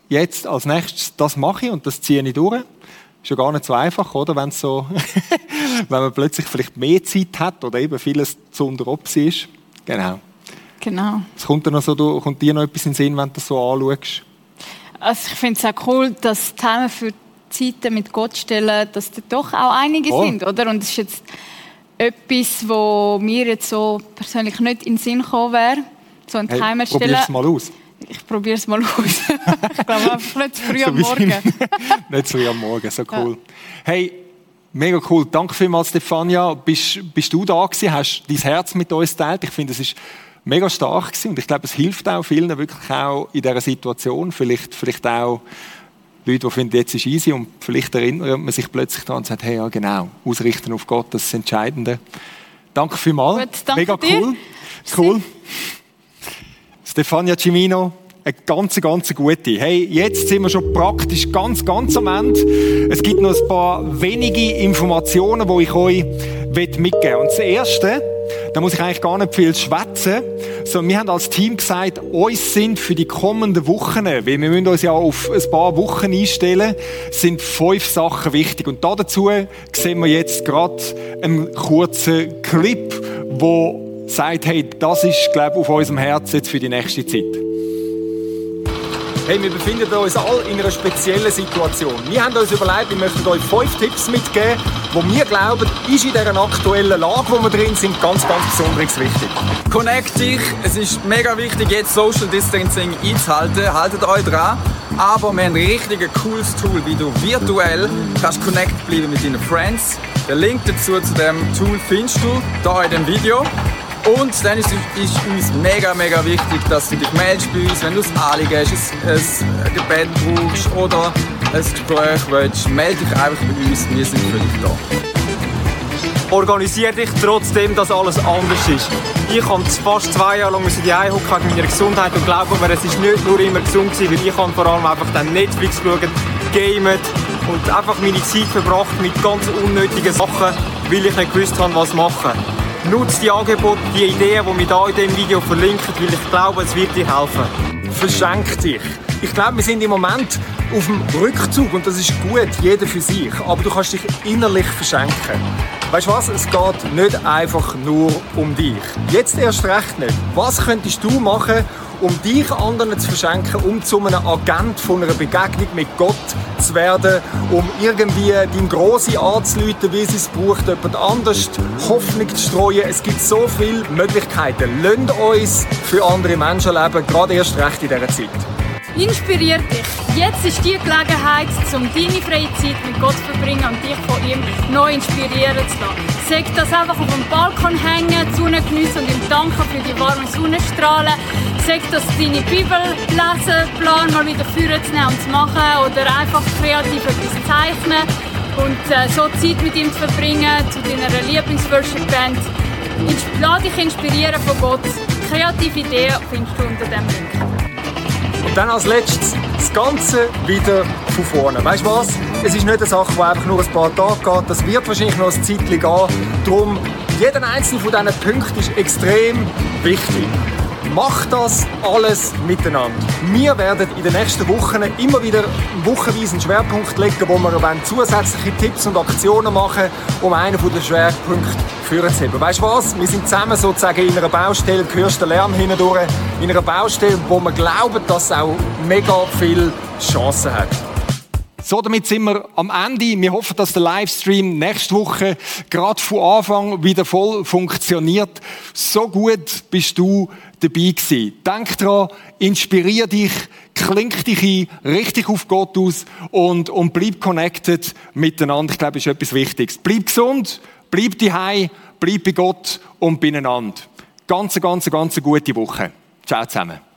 jetzt als nächstes, das mache ich und das ziehe ich durch. Ist ja gar nicht so einfach, oder? Wenn so, [LAUGHS] wenn man plötzlich vielleicht mehr Zeit hat oder eben vieles zu unter Opsi ist. Genau. Genau. Es kommt dir noch so, kommt dir noch etwas in den Sinn, wenn du das so anschaust? Also ich finde es auch cool, dass Themen für Zeiten mit Gott stellen, dass da doch auch einige Voll. sind, oder? Und es ist jetzt etwas, wo mir jetzt so persönlich nicht in den Sinn gekommen wäre, so einen Hey, Timer probier stellen. es mal aus. Ich probiere es mal aus. [LAUGHS] ich glaube einfach nicht zu früh So am Morgen. [LAUGHS] Nicht so wie am Morgen, so cool. Hey, mega cool. Danke vielmals, Stefania. Bist, bist du da gewesen? Hast dein Herz mit uns geteilt? Ich finde, es ist mega stark gewesen und ich glaube, es hilft auch vielen wirklich auch in dieser Situation. Vielleicht, vielleicht auch Leute, die finden, jetzt ist easy und vielleicht erinnert man sich plötzlich daran und sagt, hey, ja genau, ausrichten auf Gott, das ist das Entscheidende. Danke vielmals. Gut, danke mega dir. cool. Cool. Stefania Cimino, eine ganz, ganz gute. Hey, jetzt sind wir schon praktisch ganz, ganz am Ende. Es gibt noch ein paar wenige Informationen, die ich euch mitgeben will. Und das Erste, da muss ich eigentlich gar nicht viel schwätzen, sondern wir haben als Team gesagt, uns sind für die kommenden Wochen, weil wir müssen uns ja auf ein paar Wochen einstellen, sind fünf Sachen wichtig. Und dazu sehen wir jetzt gerade einen kurzen Clip, wo sagt, hey, das ist, glaube ich, auf unserem Herzen jetzt für die nächste Zeit. Hey, wir befinden uns alle in einer speziellen Situation. Wir haben uns überlegt, wir möchten euch fünf Tipps mitgeben, die wir glauben, ist in dieser aktuellen Lage, wo wir drin sind, ganz, ganz besonders wichtig. Connect dich. Es ist mega wichtig, jetzt Social Distancing einzuhalten. Haltet euch dran. Aber wir haben ein richtig cooles Tool, wie du virtuell kannst connect bleiben mit deinen Friends. Den Link dazu zu dem Tool findest du hier in dem Video. Und dann ist, ist uns mega, mega wichtig, dass du dich meldest bei uns, wenn du ein Anliegen hast, ein, ein Gebet brauchst oder ein Gespräch willst. Melde dich einfach bei uns, wir sind für dich da. Organisier dich trotzdem, dass alles anders ist. Ich habe fast zwei Jahre lang die hocken wegen meiner Gesundheit und glaube mir, es ist nicht nur immer gesund weil ich habe vor allem einfach dann Netflix geschaut, gamet und einfach meine Zeit verbracht mit ganz unnötigen Sachen. weil ich nicht gewusst habe, was machen. Nutze die Angebote, die Ideen, die wir hier in diesem Video verlinken, weil ich glaube, es wird dir helfen. Verschenk dich. Ich glaube, wir sind im Moment auf dem Rückzug und das ist gut, jeder für sich. Aber du kannst dich innerlich verschenken. Weißt du was? Es geht nicht einfach nur um dich. Jetzt erst recht nicht. Was könntest du machen, um dich anderen zu verschenken, um zu einem Agent von einer Begegnung mit Gott zu werden, um irgendwie deinem Grossen anzuleiten, wie sie es braucht, jemand anders Hoffnung zu streuen. Es gibt so viele Möglichkeiten. Lasst uns für andere Menschen leben, gerade erst recht in dieser Zeit. Inspiriert dich. Jetzt ist die Gelegenheit, um deine freie Zeit mit Gott zu verbringen und dich von ihm neu inspirieren zu lassen. Sag das einfach auf dem Balkon hängen, die Sonne geniessen und ihm danken für die warmen Sonnenstrahlen. Sag das deine Bibel lesen, plan mal wieder führen zu nehmen und zu machen oder einfach kreativ etwas zeichnen und äh, so Zeit mit ihm zu verbringen, zu deiner Lieblingsworship-Band. Lass dich inspirieren von Gott. Kreative Ideen findest du unter dem Link. Und dann als letztes das Ganze wieder von vorne. Weißt du was? Es ist nicht eine Sache, die einfach nur ein paar Tage geht. Das wird wahrscheinlich noch ein Zeitchen gehen. Darum, jeder einzelne von diesen Punkten ist extrem wichtig. Mach das alles miteinander. Wir werden in den nächsten Wochen immer wieder wochenweise einen Schwerpunkt legen, wo wir zusätzliche Tipps und Aktionen machen, um einen der Schwerpunkte vorzuheben. Weißt du was? Wir sind zusammen sozusagen in einer Baustelle, du hörst den Lärm hindurch, in einer Baustelle, wo wir glauben, dass es auch mega viele Chancen hat. So, damit sind wir am Ende. Wir hoffen, dass der Livestream nächste Woche gerade von Anfang wieder voll funktioniert. So gut bist du dabei gewesen. Denk dran, inspirier dich, klink dich ein, richtig auf Gott aus und, und bleib connected miteinander. Ich glaube, das ist etwas Wichtiges. Bleib gesund, bleib daheim, bleib bei Gott und beieinander. Ganz, ganz, ganz gute Woche. Ciao zusammen.